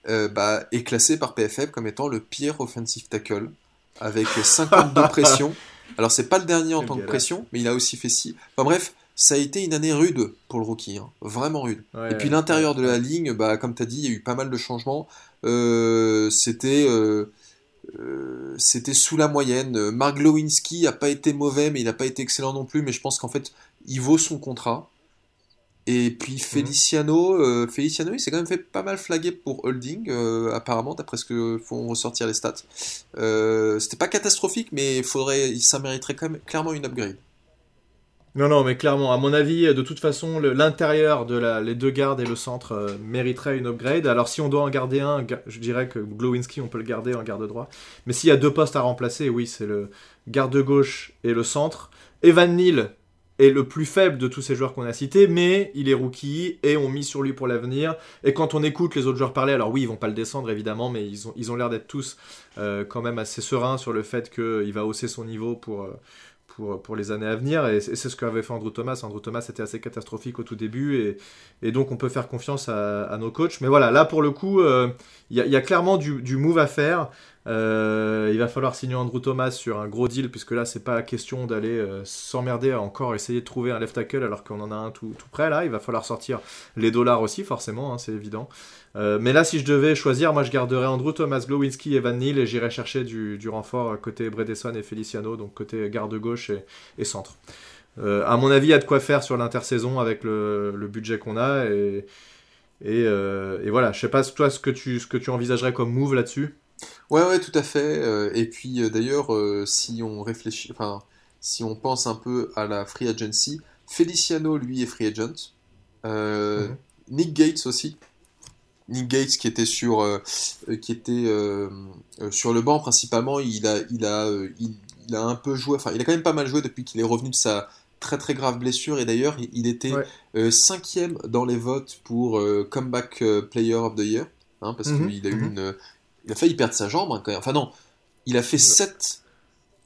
Euh, bah, est classé par PFF comme étant le pire offensive tackle, avec 52 <laughs> pressions. Alors, c'est pas le dernier en tant que pression, mais il a aussi fait 6. Enfin bref, ça a été une année rude pour le rookie, hein. vraiment rude. et puis l'intérieur de la ligne, bah, comme tu as dit, il y a eu pas mal de changements. Euh, c'était euh, c'était sous la moyenne. Mark Glowinski a pas été mauvais, mais il n'a pas été excellent non plus. Mais je pense qu'en fait, il vaut son contrat. Et puis mhm. Feliciano, euh, Feliciano, il s'est quand même fait pas mal flaguer pour holding, euh, apparemment, d'après ce que font ressortir les stats. Euh, c'était pas catastrophique, mais faudrait, ça mériterait quand même clairement une upgrade. Non, non, mais clairement, à mon avis, de toute façon, l'intérieur de les deux gardes et le centre euh, mériteraient une upgrade. Alors, si on doit en garder un, je dirais que Glowinski, on peut le garder en garde droit. Mais s'il y a deux postes à remplacer, oui, c'est le garde gauche et le centre. Evan Neal est le plus faible de tous ces joueurs qu'on a cités, mais il est rookie et on mise sur lui pour l'avenir. Et quand on écoute les autres joueurs parler, alors oui, ils vont pas le descendre évidemment, mais ils ont ils ont l'air d'être tous euh, quand même assez sereins sur le fait qu'il va hausser son niveau pour. Euh, pour, pour, les années à venir. Et c'est ce qu'avait fait Andrew Thomas. Andrew Thomas était assez catastrophique au tout début. Et, et donc, on peut faire confiance à, nos coachs. Mais voilà, là, pour le coup, euh, il y, a clairement du, du, move à faire. Euh, il va falloir signer Andrew Thomas sur un gros deal, puisque là, c'est pas question d'aller euh, s'emmerder à encore essayer de trouver un left tackle alors qu'on en a un tout, tout, près. Là, il va falloir sortir les dollars aussi, forcément, hein, c'est évident. Euh, mais là, si je devais choisir, moi, je garderais Andrew Thomas, Glowinski et Van Neal et j'irais chercher du, du, renfort côté Bredesson et Feliciano, donc côté garde gauche et, centre. à mon avis, il y a de quoi faire sur l'intersaison avec le, le budget qu'on a et, et, et, voilà. Je sais pas toi ce que tu, ce que tu envisagerais comme move là-dessus? Ouais, ouais, tout à fait. Euh, et puis euh, d'ailleurs, euh, si on réfléchit, enfin, si on pense un peu à la free agency, Feliciano, lui, est free agent. Mhm. Nick Gates aussi. Nick Gates qui était sur, qui était sur le banc principalement, il a, il a, il, a un peu joué, enfin, il a quand même pas mal joué depuis qu'il est revenu de sa très très grave blessure et d'ailleurs il, était cinquième dans les votes pour comeback player of the year hein, parce mhm. qu'il a eu mhm. une il a failli perdre sa jambe, hein, quand même. Enfin, non, il a fait 7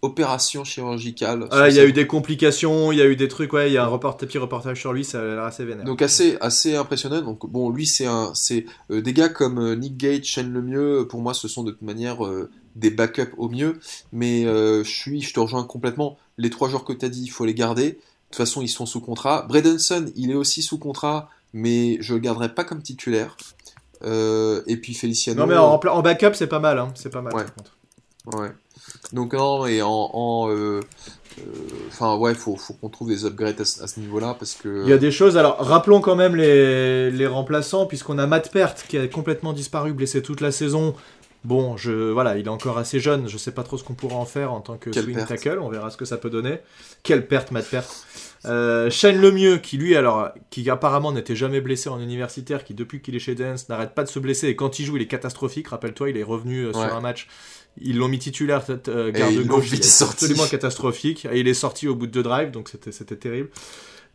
opérations chirurgicales. Ah, il y a eu des complications, il y a eu des trucs, ouais, il y a un petit reportage sur lui, ça a l'air assez vénère. Donc, assez, assez impressionnant. Donc, bon, lui, c'est un, c'est euh, des gars comme euh, Nick Gage, Shane Lemieux, pour moi, ce sont de toute manière euh, des backups au mieux. Mais je suis, je te rejoins complètement. Les trois joueurs que tu as dit, il faut les garder. De toute façon, ils sont sous contrat. Bradenson, il est aussi sous contrat, mais je le garderai pas comme titulaire. Euh, et puis Feliciano. Non, mais en, en backup, c'est pas mal. Hein. C'est pas mal. Ouais. ouais. Donc, non, et en. Euh, euh, enfin, ouais, faut, faut qu'on trouve des upgrades à, ce niveau-là parce que. Il y a des choses. Alors, rappelons quand même les, les remplaçants, puisqu'on a Matt Pert qui a complètement disparu, blessé toute la saison. Bon, je, voilà, il est encore assez jeune. Je sais pas trop ce qu'on pourra en faire en tant que swing tackle. On verra ce que ça peut donner. Quelle perte, Matt Pert. Euh, Shane Lemieux, qui lui, alors, qui apparemment n'était jamais blessé en universitaire, qui depuis qu'il est chez Dance n'arrête pas de se blesser, et quand il joue, il est catastrophique. Rappelle-toi, il est revenu euh, sur un match, ils l'ont mis titulaire, euh, garde gauche, il est absolument catastrophique, et il est sorti au bout de deux drives, donc c'était terrible.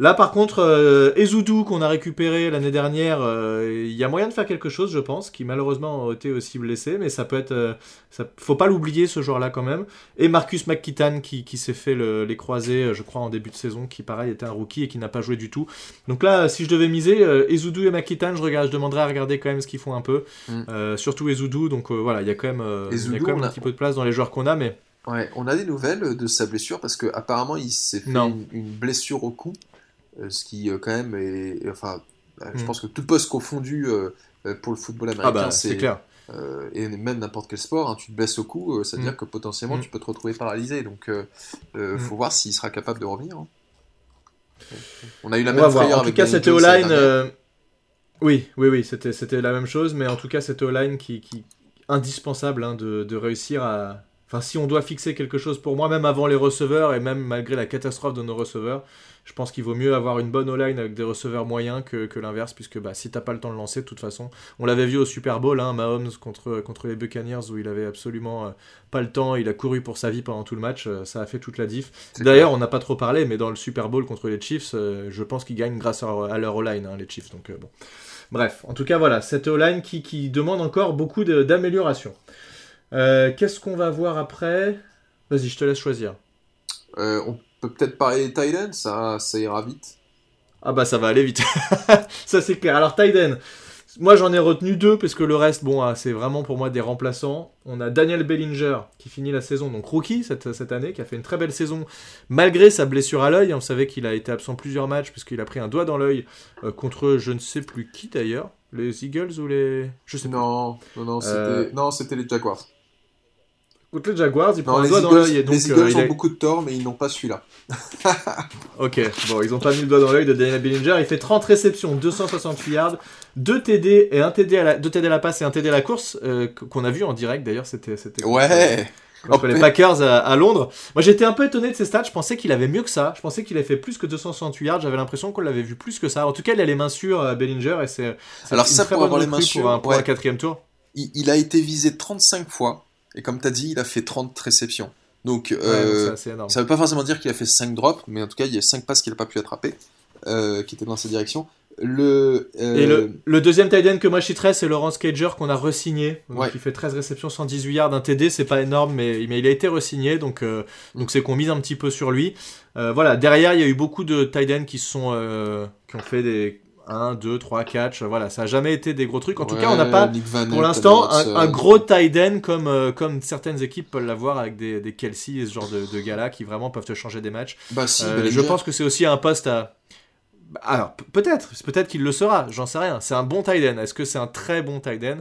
Là, par contre, euh, Ezoudou, qu'on a récupéré l'année dernière, euh, il y a moyen de faire quelque chose, je pense, qui malheureusement a été aussi blessé, mais ça peut être. Euh, ça, faut pas l'oublier, ce joueur-là, quand même. Et Marcus McKittan, qui, qui s'est fait les croisés, je crois, en début de saison, qui, pareil, était un rookie et qui n'a pas joué du tout. Donc là, si je devais miser, Ezoudou et McKittan, je, regarde, je demanderais à regarder quand même ce qu'ils font un peu. Mm. surtout Ezoudou, donc voilà, il y a quand même, y a quand même un petit peu de place dans les joueurs qu'on a, mais. Ouais, on a des nouvelles de sa blessure parce qu'apparemment il s'est fait une, blessure au cou. Euh, ce qui euh, quand même est, enfin, euh, je mm. pense que tout poste confondu pour le football américain, ah bah, c'est clair. et même n'importe quel sport, hein, tu te blesses au cou, ça veut dire mm. que potentiellement mm. tu peux te retrouver paralysé. Donc, il faut voir s'il sera capable de revenir. Hein. On a eu la même frayeur En tout cas, c'était O-line. Oui, oui, oui, c'était, c'était la même chose, mais en tout cas, c'était O-line qui, qui indispensable hein, de, de, réussir à. Enfin, si on doit fixer quelque chose pour moi, même avant les receveurs et même malgré la catastrophe de nos receveurs, je pense qu'il vaut mieux avoir une bonne O-line avec des receveurs moyens que, que l'inverse, puisque bah, si t'as pas le temps de lancer, de toute façon, on l'avait vu au Super Bowl, hein, Mahomes contre, contre les Buccaneers, où il avait absolument euh, pas le temps, il a couru pour sa vie pendant tout le match, euh, ça a fait toute la diff. D'ailleurs, on n'a pas trop parlé, mais dans le Super Bowl contre les Chiefs, euh, je pense qu'ils gagnent grâce à, leur O-line, hein, les Chiefs. Donc bon. Bref, en tout cas, voilà, cette O-line qui, qui, demande encore beaucoup d'amélioration. Qu'est-ce qu'on va voir après? Vas-y, je te laisse choisir. on peut peut-être parler des Titans, ça, ça ira vite. Ah bah ça va aller vite. <laughs> ça c'est clair. Alors Titan, moi j'en ai retenu deux parce que le reste, bon, ah, c'est vraiment pour moi des remplaçants. On a Daniel Bellinger qui finit la saison, donc rookie cette, cette année, qui a fait une très belle saison malgré sa blessure à l'œil. On savait qu'il a été absent plusieurs matchs puisqu'il a pris un doigt dans l'œil euh, contre je ne sais plus qui d'ailleurs. Les Eagles ou les. Je sais non, Non, non, c'était euh, les Jaguars. Contre les Jaguars, il prend un doigt dans l'œil. Les Eagles euh, ont beaucoup de tort, mais ils n'ont pas celui-là. <laughs> ok, bon, ils n'ont pas mis le doigt dans l'œil de Daniel Bellinger. Il fait 30 réceptions, 268 yards, 2 TD, et un TD à la, 2 TD à la passe et un TD à la course, euh, qu'on a vu en direct d'ailleurs. C'était, Ouais contre les Packers à, Londres. Moi, j'étais un peu étonné de ses stats. Je pensais qu'il avait mieux que ça. Je pensais qu'il avait fait plus que 268 yards. J'avais l'impression qu'on l'avait vu plus que ça. En tout cas, il a les mains sûres, euh, Bellinger, et c'est. Alors, ça, pour avoir les mains sûres. Pour un, pour un quatrième tour. Il, a été visé 35 fois. Et comme tu as dit, il a fait 30 réceptions. Donc, euh, ça veut pas forcément dire qu'il a fait 5 drops, mais en tout cas, il y a 5 passes qu'il a pas pu attraper, euh, qui étaient dans sa direction. Le, Et le, euh, deuxième tight end que moi je citerais, c'est Laurence Cager qu'on a re-signé. qui fait 13 réceptions, 118 yards, un TD, c'est pas énorme, mais, mais il a été re-signé, donc euh, donc c'est qu'on mise un petit peu sur lui. Euh, voilà, derrière, il y a eu beaucoup de tight ends qui, sont, qui ont fait des 1, 2, 3 catch. Voilà, ça a jamais été des gros trucs. En tout cas, on n'a pas pour l'instant un, gros tight end comme, comme certaines équipes peuvent l'avoir avec des, des Kelsey et ce genre de, de gars-là qui vraiment peuvent te changer des matchs. Bah, si, je pense que c'est aussi un poste à alors peut-être, peut-être qu'il le sera, j'en sais rien. C'est un bon tight end. Est-ce que c'est un très bon tight end?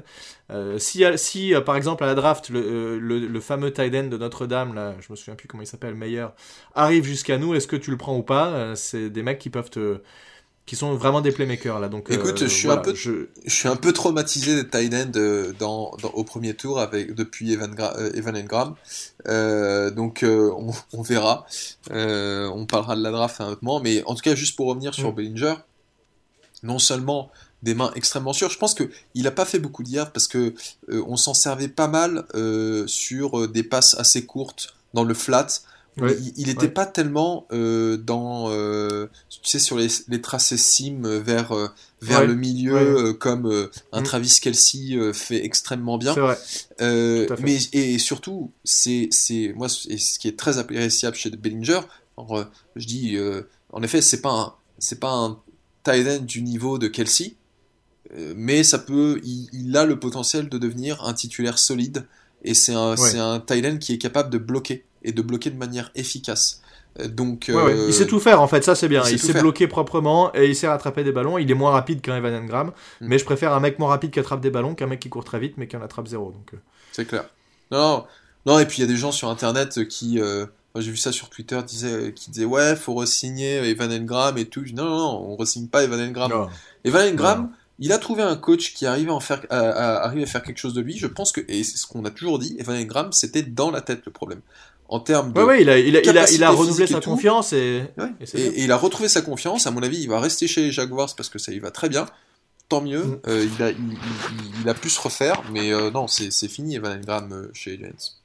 Euh, Si, si euh, par exemple à la draft euh, le, fameux tight end de Notre-Dame, là, je me souviens plus comment il s'appelle, meilleur, arrive jusqu'à nous, est-ce que tu le prends ou pas? C'est des mecs qui peuvent te qui sont vraiment des playmakers là. Donc, Écoute, je, suis un peu, je... suis un peu traumatisé des tight end dans, au premier tour avec, depuis Evan, Evan Engram. Euh, donc euh, on, verra. Euh, on parlera de la draft à un autre moment. Mais en tout cas, juste pour revenir sur mm. Bellinger, non seulement des mains extrêmement sûres, je pense qu'il n'a pas fait beaucoup d'hier parce que on s'en servait pas mal sur des passes assez courtes dans le flat. Il n'était pas tellement dans, tu sais, sur les, les tracés sim vers vers le milieu euh, comme euh, un mm. Travis Kelsey euh, fait extrêmement bien. mais et surtout, c'est c'est moi ce qui est très appréciable chez Bellinger. je dis, en effet, c'est pas c'est pas un tight end du niveau de Kelsey, mais ça peut, il, a le potentiel de devenir un titulaire solide. Et c'est un, c'est un tight end qui est capable de bloquer et de bloquer de manière efficace. Donc, Il euh, sait tout faire en fait, ça c'est bien. Il, sait, bloquer proprement et il sait rattraper des ballons. Il est moins rapide qu'un Evan Engram, mm. mais je préfère un mec moins rapide qui attrape des ballons qu'un mec qui court très vite mais qui en attrape zéro. Donc, euh. C'est clair. Non, non, et puis il y a des gens sur internet qui. Euh, j'ai vu ça sur Twitter disaient, qui disaient Ouais, faut re-signer Evan Engram et tout. non, non, non, on re-signe pas Evan Engram. Evan Engram. Il a trouvé un coach qui arrive à, en faire, à, à faire quelque chose de lui. Je pense que, et c'est ce qu'on a toujours dit, Evan Engram, c'était dans la tête le problème en termes de. Ouais, il a, il a, il a, renouvelé sa confiance et, et, il a retrouvé sa confiance. À mon avis, il va rester chez les Jaguars parce que ça y va très bien. Tant mieux. Mm. Euh, il, a, il, a pu se refaire, mais euh, non, c'est fini Evan Engram euh, chez les Giants.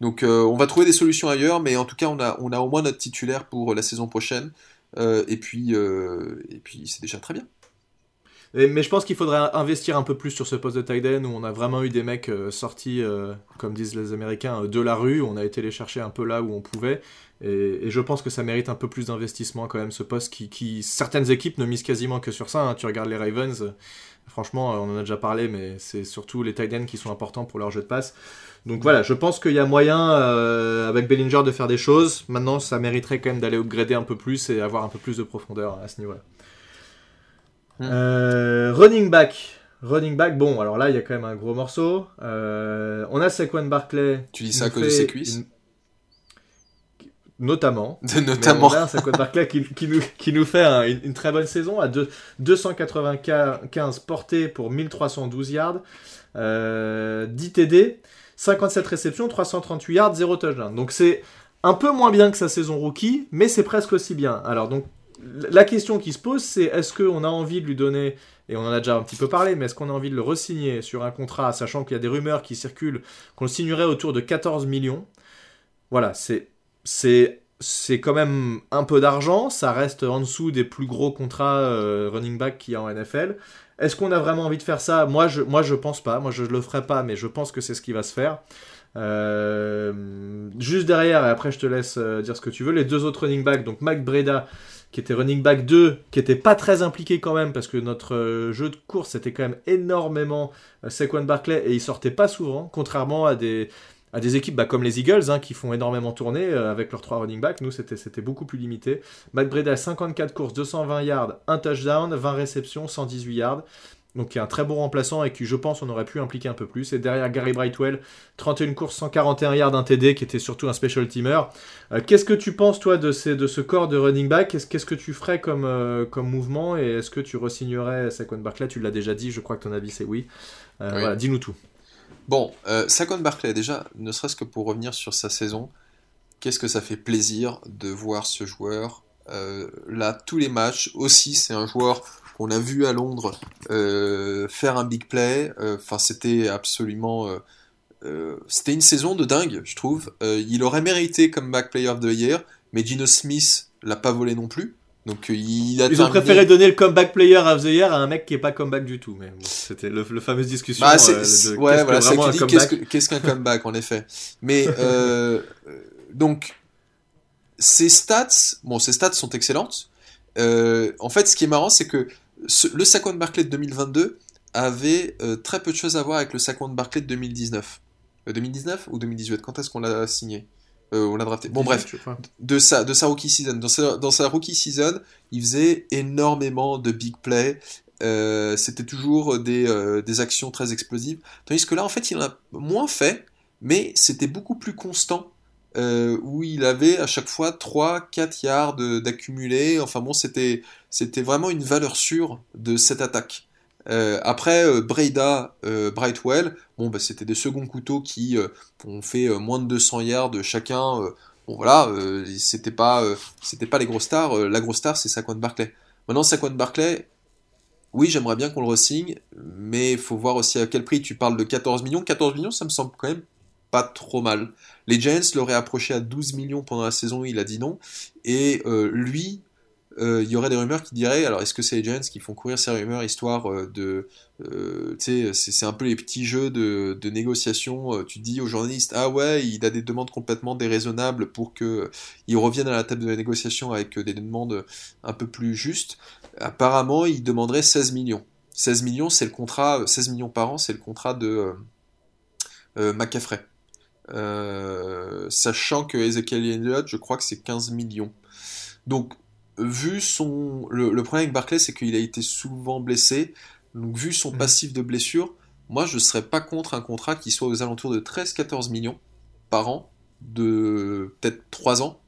Donc on va trouver des solutions ailleurs, mais en tout cas, on a, on a au moins notre titulaire pour la saison prochaine. et puis, et puis c'est déjà très bien mais je pense qu'il faudrait investir un peu plus sur ce poste de tight end où on a vraiment eu des mecs euh, sortis, euh, comme disent les Américains, euh, de la rue. On a été les chercher un peu là où on pouvait. Et, je pense que ça mérite un peu plus d'investissement quand même, ce poste qui, certaines équipes ne misent quasiment que sur ça. Hein. Tu regardes les Ravens, franchement, on en a déjà parlé, mais c'est surtout les tight ends qui sont importants pour leur jeu de passe. Donc voilà, je pense qu'il y a moyen avec Bellinger de faire des choses. Maintenant, ça mériterait quand même d'aller upgrader un peu plus et avoir un peu plus de profondeur à ce niveau-là. Hmm. Euh, running back. Running back, bon, alors là, il y a quand même un gros morceau. Euh, on a Saquon Barclay. Tu dis ça à cause de ses cuisses Notamment. <laughs> Notamment. On a Saquon Barclay qui, nous, qui, nous, fait une, très bonne saison à 295 portées pour 1312 yards, euh, 10 TD, 57 réceptions, 338 yards, 0 touchdown. Donc c'est un peu moins bien que sa saison rookie, mais c'est presque aussi bien. Alors donc la question qui se pose, c'est est-ce qu'on a envie de lui donner, et on en a déjà un petit peu parlé, mais est-ce qu'on a envie de le re-signer sur un contrat, sachant qu'il y a des rumeurs qui circulent qu'on le signerait autour de 14 millions? Voilà, c'est, c'est, quand même un peu d'argent, ça reste en dessous des plus gros contrats euh, running back qu'il y a en NFL. Est-ce qu'on a vraiment envie de faire ça? Moi, je, moi, je pense pas. Moi, je, ne le ferai pas, mais je pense que c'est ce qui va se faire. Euh, juste derrière, et après je te laisse euh, dire ce que tu veux, les deux autres running backs, donc Mac Breda qui était running back 2, qui était pas très impliqué quand même, parce que notre euh, jeu de course c'était quand même énormément euh, Saquon Barclay, et il sortait pas souvent, contrairement à des, à des équipes bah, comme les Eagles, hein, qui font énormément tourner euh, avec leurs trois running backs. Nous, c'était beaucoup plus limité. Matt Breda, 54 courses, 220 yards, 1 touchdown, 20 réceptions, 118 yards donc qui est un très bon remplaçant et qui, je pense, on aurait pu impliquer un peu plus. Et derrière Gary Brightwell, 31 courses, 141 yards, un TD, qui était surtout un special teamer. Euh, qu'est-ce que tu penses, toi, de, ces, de ce corps de running back? Qu'est-ce que tu ferais comme, euh, comme mouvement? Et est-ce que tu resignerais Saquon Barclay Tu l'as déjà dit, je crois que ton avis, c'est oui. Euh, voilà, dis-nous tout. Bon, Saquon Barclay, déjà, ne serait-ce que pour revenir sur sa saison, qu'est-ce que ça fait plaisir de voir ce joueur là tous les matchs. Aussi, c'est un joueur qu'on a vu à Londres euh, faire un big play. Euh, enfin, c'était absolument. c'était une saison de dingue, je trouve. il aurait mérité comme back player of the year, mais Gino Smith l'a pas volé non plus. Donc il a Ils ont préféré donner le comeback player of the year à un mec qui est pas comeback du tout. Mais c'était le, fameuse discussion. Bah, ouais, voilà, qu'est-ce qu'un comeback en effet. Mais <laughs> donc ses stats, bon, ses stats sont excellentes. Euh, en fait, ce qui est marrant, c'est que le Saquon Barclay de 2022 avait euh, très peu de choses à voir avec le Saquon Barclay de 2019. 2019 euh, ou 2018 Quand est-ce qu'on l'a signé? On l'a drafté. Bon, bref, de sa, de sa rookie season. Dans sa, dans sa, rookie season, il faisait énormément de big play. C'était toujours des, des actions très explosives. Tandis que là, en fait, il en a moins fait, mais c'était beaucoup plus constant euh, où il avait à chaque fois 3-4 yards d'accumulé. Enfin bon, c'était vraiment une valeur sûre de cette attaque. Euh, après, euh, Breda, Brightwell, bon, bah, c'était des seconds couteaux qui ont fait moins de 200 yards chacun. bon voilà, c'était pas, pas les gros stars. la grosse star, c'est Saquon Barclay. Maintenant, Saquon Barclay, oui, j'aimerais bien qu'on le resigne, mais il faut voir aussi à quel prix. Tu parles de 14 millions. 14 millions, ça me semble quand même pas trop mal. Les Giants l'auraient approché à 12 millions pendant la saison, il a dit non. Et euh, lui, euh, il y aurait des rumeurs qui diraient, alors est-ce que c'est les Giants qui font courir ces rumeurs histoire euh, de... tu sais, c'est un peu les petits jeux de, négociation. tu dis aux journalistes, ah ouais, il a des demandes complètement déraisonnables pour qu'il revienne à la table de la négociation avec des demandes un peu plus justes. Apparemment, il demanderait 16 millions. 16 millions, c'est le contrat, 16 millions par an, c'est le contrat de McCaffrey. Euh, sachant que Ezekiel Elliott, je crois que c'est 15 millions. Donc, vu son. Le, problème avec Barclay, c'est qu'il a été souvent blessé. Donc, vu son mm. passif de blessure, moi, je ne serais pas contre un contrat qui soit aux alentours de 13-14 millions par an, de peut-être 3 ans,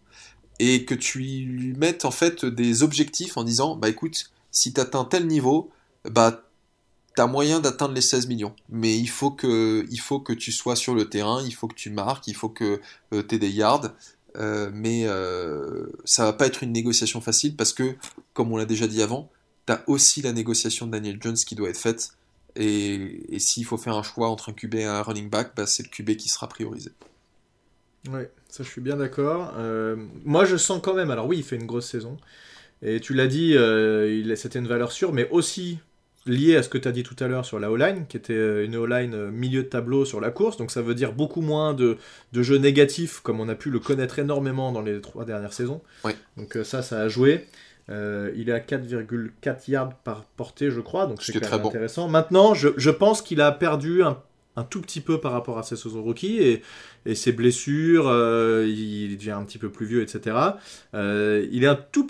et que tu lui mettes en fait des objectifs en disant Bah écoute, si tu atteins tel niveau, bah tu moyen d'atteindre les 16 millions. Mais il faut, que, il faut que tu sois sur le terrain, il faut que tu marques, il faut que euh, tu aies des yards. Euh, mais euh, ça va pas être une négociation facile parce que, comme on l'a déjà dit avant, tu as aussi la négociation de Daniel Jones qui doit être faite. Et, s'il faut faire un choix entre un QB et un running back, bah, c'est le QB qui sera priorisé. Oui, ça je suis bien d'accord. moi je sens quand même, alors oui, il fait une grosse saison. Et tu l'as dit, c'était une valeur sûre, mais aussi lié à ce que tu as dit tout à l'heure sur la O-line, qui était euh, une O-line euh, milieu de tableau sur la course, donc ça veut dire beaucoup moins de, de jeux négatifs, comme on a pu le connaître énormément dans les trois dernières saisons. Donc euh, ça, ça a joué. il est à 4,4 yards par portée, je crois, donc c'est très intéressant. Maintenant, je, je pense qu'il a perdu un un tout petit peu par rapport à ses saisons rookie et, ses blessures, euh, il devient un petit peu plus vieux, etc. Euh, il est un tout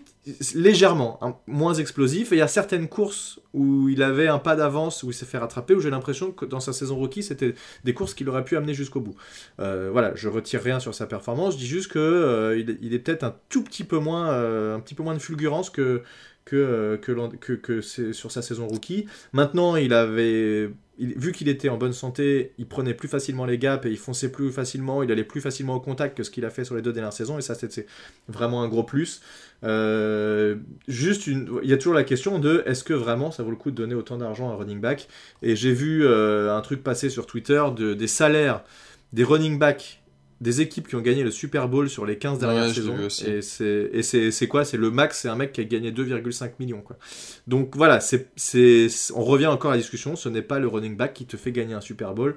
légèrement moins explosif et il y a certaines courses où il avait un pas d'avance où il s'est fait rattraper où j'ai l'impression que dans sa saison rookie c'était des courses qu'il aurait pu amener jusqu'au bout. Euh, voilà, je retire rien sur sa performance, je dis juste que il, est peut-être un tout petit peu moins, un petit peu moins de fulgurance que que, que, que, c'est sur sa saison rookie. Maintenant, il avait vu qu'il était en bonne santé, il prenait plus facilement les gaps et il fonçait plus facilement, il allait plus facilement au contact que ce qu'il a fait sur les deux dernières saisons, et ça c'est vraiment un gros plus. Euh, juste, une... il y a toujours la question de est-ce que vraiment ça vaut le coup de donner autant d'argent à un running back? Et j'ai vu euh, un truc passer sur Twitter de, des salaires des running backs des équipes qui ont gagné le Super Bowl sur les 15 dernières saisons. Et c'est quoi? C'est le max, c'est un mec qui a gagné 2,5 millions. Quoi. Donc voilà, c'est on revient encore à la discussion, ce n'est pas le running back qui te fait gagner un Super Bowl.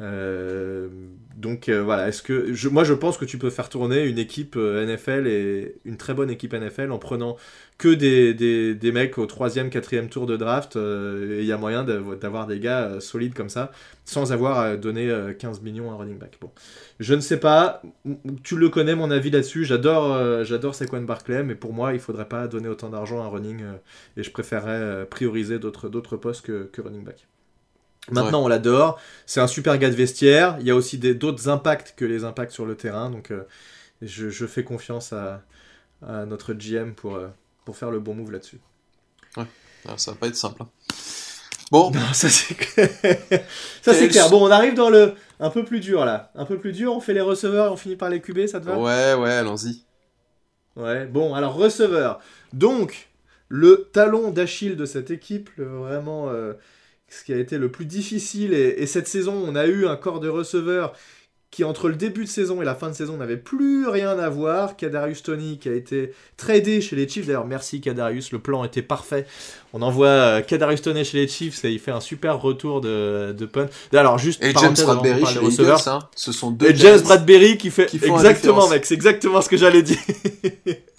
Euh, donc euh, voilà, est-ce que moi je pense que tu peux faire tourner une équipe euh, NFL et une très bonne équipe NFL en prenant que des, des, des mecs au troisième, quatrième tour de draft. et il y a moyen d'avoir des gars solides comme ça sans avoir donné 15 millions à un running back. Bon, je ne sais pas. Tu le connais mon avis là-dessus. J'adore j'adore Saquon Barclay, mais pour moi il faudrait pas donner autant d'argent à un running et je préférerais prioriser d'autres postes que running back. Maintenant, on l'adore. C'est un super gars de vestiaire. Il y a aussi d'autres impacts que les impacts sur le terrain. Donc, euh, je, fais confiance à, notre GM pour, euh, pour faire le bon move là-dessus. Ouais, ça va pas être simple. Hein. Bon. <laughs> ça c'est clair. <laughs> ça c'est clair. Bon, on arrive dans le un peu plus dur là. Un peu plus dur, on fait les receveurs et on finit par les QB, ça te va? Ouais, ouais, allons-y. Ouais, bon, alors receveur. Donc, le talon d'Achille de cette équipe, vraiment euh, ce qui a été le plus difficile. Et, cette saison, on a eu un corps de receveur qui, entre le début de saison et la fin de saison, n'avait plus rien à voir. Kadarius Tony, qui a été tradé chez les Chiefs. D'ailleurs, merci Kadarius, le plan était parfait. On envoie euh, Kadarius Tony chez les Chiefs et il fait un super retour de, de punt. Alors, juste et James Bradbury chez les Eagles, hein. ce sont deux Et James Bradbury qui fait exactement, mec, c'est exactement ce que j'allais dire. <laughs>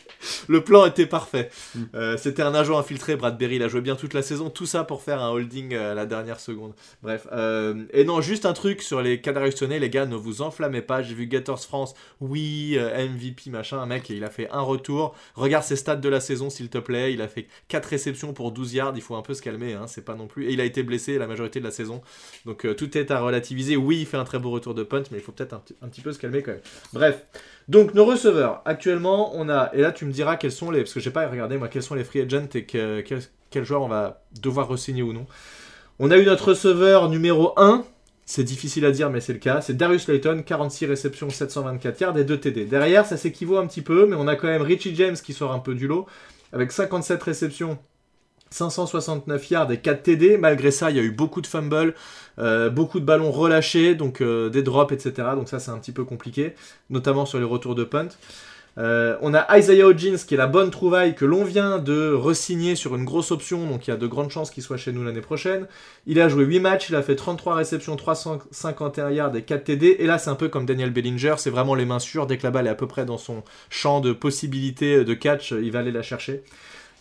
le plan était parfait. Mm. Euh, c'était un agent infiltré, Bradbury, il a joué bien toute la saison, tout ça pour faire un holding euh, à la dernière seconde. Bref. Euh, et non, juste un truc sur les Canaries les gars, ne vous enflammez pas. J'ai vu Gators France, oui, MVP, machin, un mec, il a fait un retour. Regarde ses stats de la saison, s'il te plaît. Il a fait 4 réceptions pour 12 yards, il faut un peu se calmer, hein, c'est pas non plus. Et il a été blessé la majorité de la saison. Donc tout est à relativiser. Oui, il fait un très beau retour de punt, mais il faut peut-être un, un petit peu se calmer quand même. Bref. Donc nos receveurs, actuellement, on a, et là tu me diras quels sont les, parce que j'ai pas regardé moi, quels sont les free agents et que, quel, joueur on va devoir re-signer ou non. On a eu notre receveur numéro 1, c'est difficile à dire mais c'est le cas, c'est Darius Layton, 46 réceptions, 724 yards et 2 TD. Derrière ça s'équivaut un petit peu, mais on a quand même Richie James qui sort un peu du lot, avec 57 réceptions, 569 yards et 4 TD. Malgré ça, il y a eu beaucoup de fumbles, euh, beaucoup de ballons relâchés, donc euh, des drops, etc. Donc ça, c'est un petit peu compliqué, notamment sur les retours de punt. Euh, on a Isaiah Hodgins qui est la bonne trouvaille que l'on vient de resigner sur une grosse option, donc il y a de grandes chances qu'il soit chez nous l'année prochaine. Il a joué 8 matchs, il a fait 33 réceptions, 351 yards et 4 TD. Et là, c'est un peu comme Daniel Bellinger, c'est vraiment les mains sûres. Dès que la balle est à peu près dans son champ de possibilités de catch, il va aller la chercher.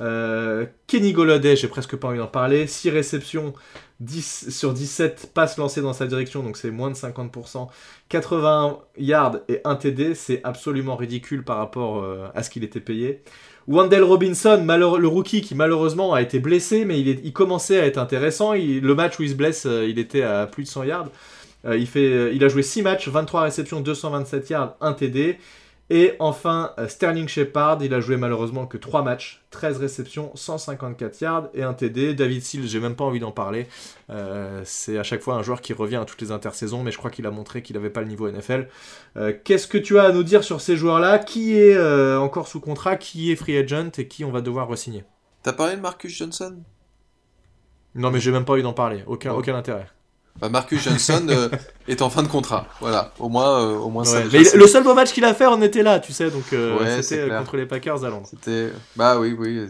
Euh, Kenny Goladay, j'ai presque pas envie d'en parler. 6 réceptions, 10 sur 17 passes lancées dans sa direction, donc c'est moins de 50%. 80 yards et 1 TD, c'est absolument ridicule par rapport euh, à ce qu'il était payé. Wendell Robinson, le rookie qui malheureusement a été blessé, mais il, commençait à être intéressant. le match où il se blesse, euh, il était à plus de 100 yards. il, fait, il a joué 6 matchs, 23 réceptions, 227 yards, 1 TD. Et enfin, euh, Sterling Shepard, il a joué malheureusement que 3 matchs, 13 réceptions, 154 yards et un TD. David Seals, j'ai même pas envie d'en parler. Euh, c'est à chaque fois un joueur qui revient à toutes les intersaisons, mais je crois qu'il a montré qu'il n'avait pas le niveau NFL. Euh, qu'est-ce que tu as à nous dire sur ces joueurs-là? Qui est encore sous contrat? Qui est free agent Et qui on va devoir re-signer? T'as parlé de Marcus Johnson? Non, mais j'ai même pas envie d'en parler. Aucun, aucun intérêt. Bah, Marcus Johnson euh, <laughs> est en fin de contrat. Voilà, au moins, euh, au moins ça. le seul beau match qu'il a fait, on était là, tu sais, donc euh, c'était contre les Packers à Londres. C'était, bah oui, oui.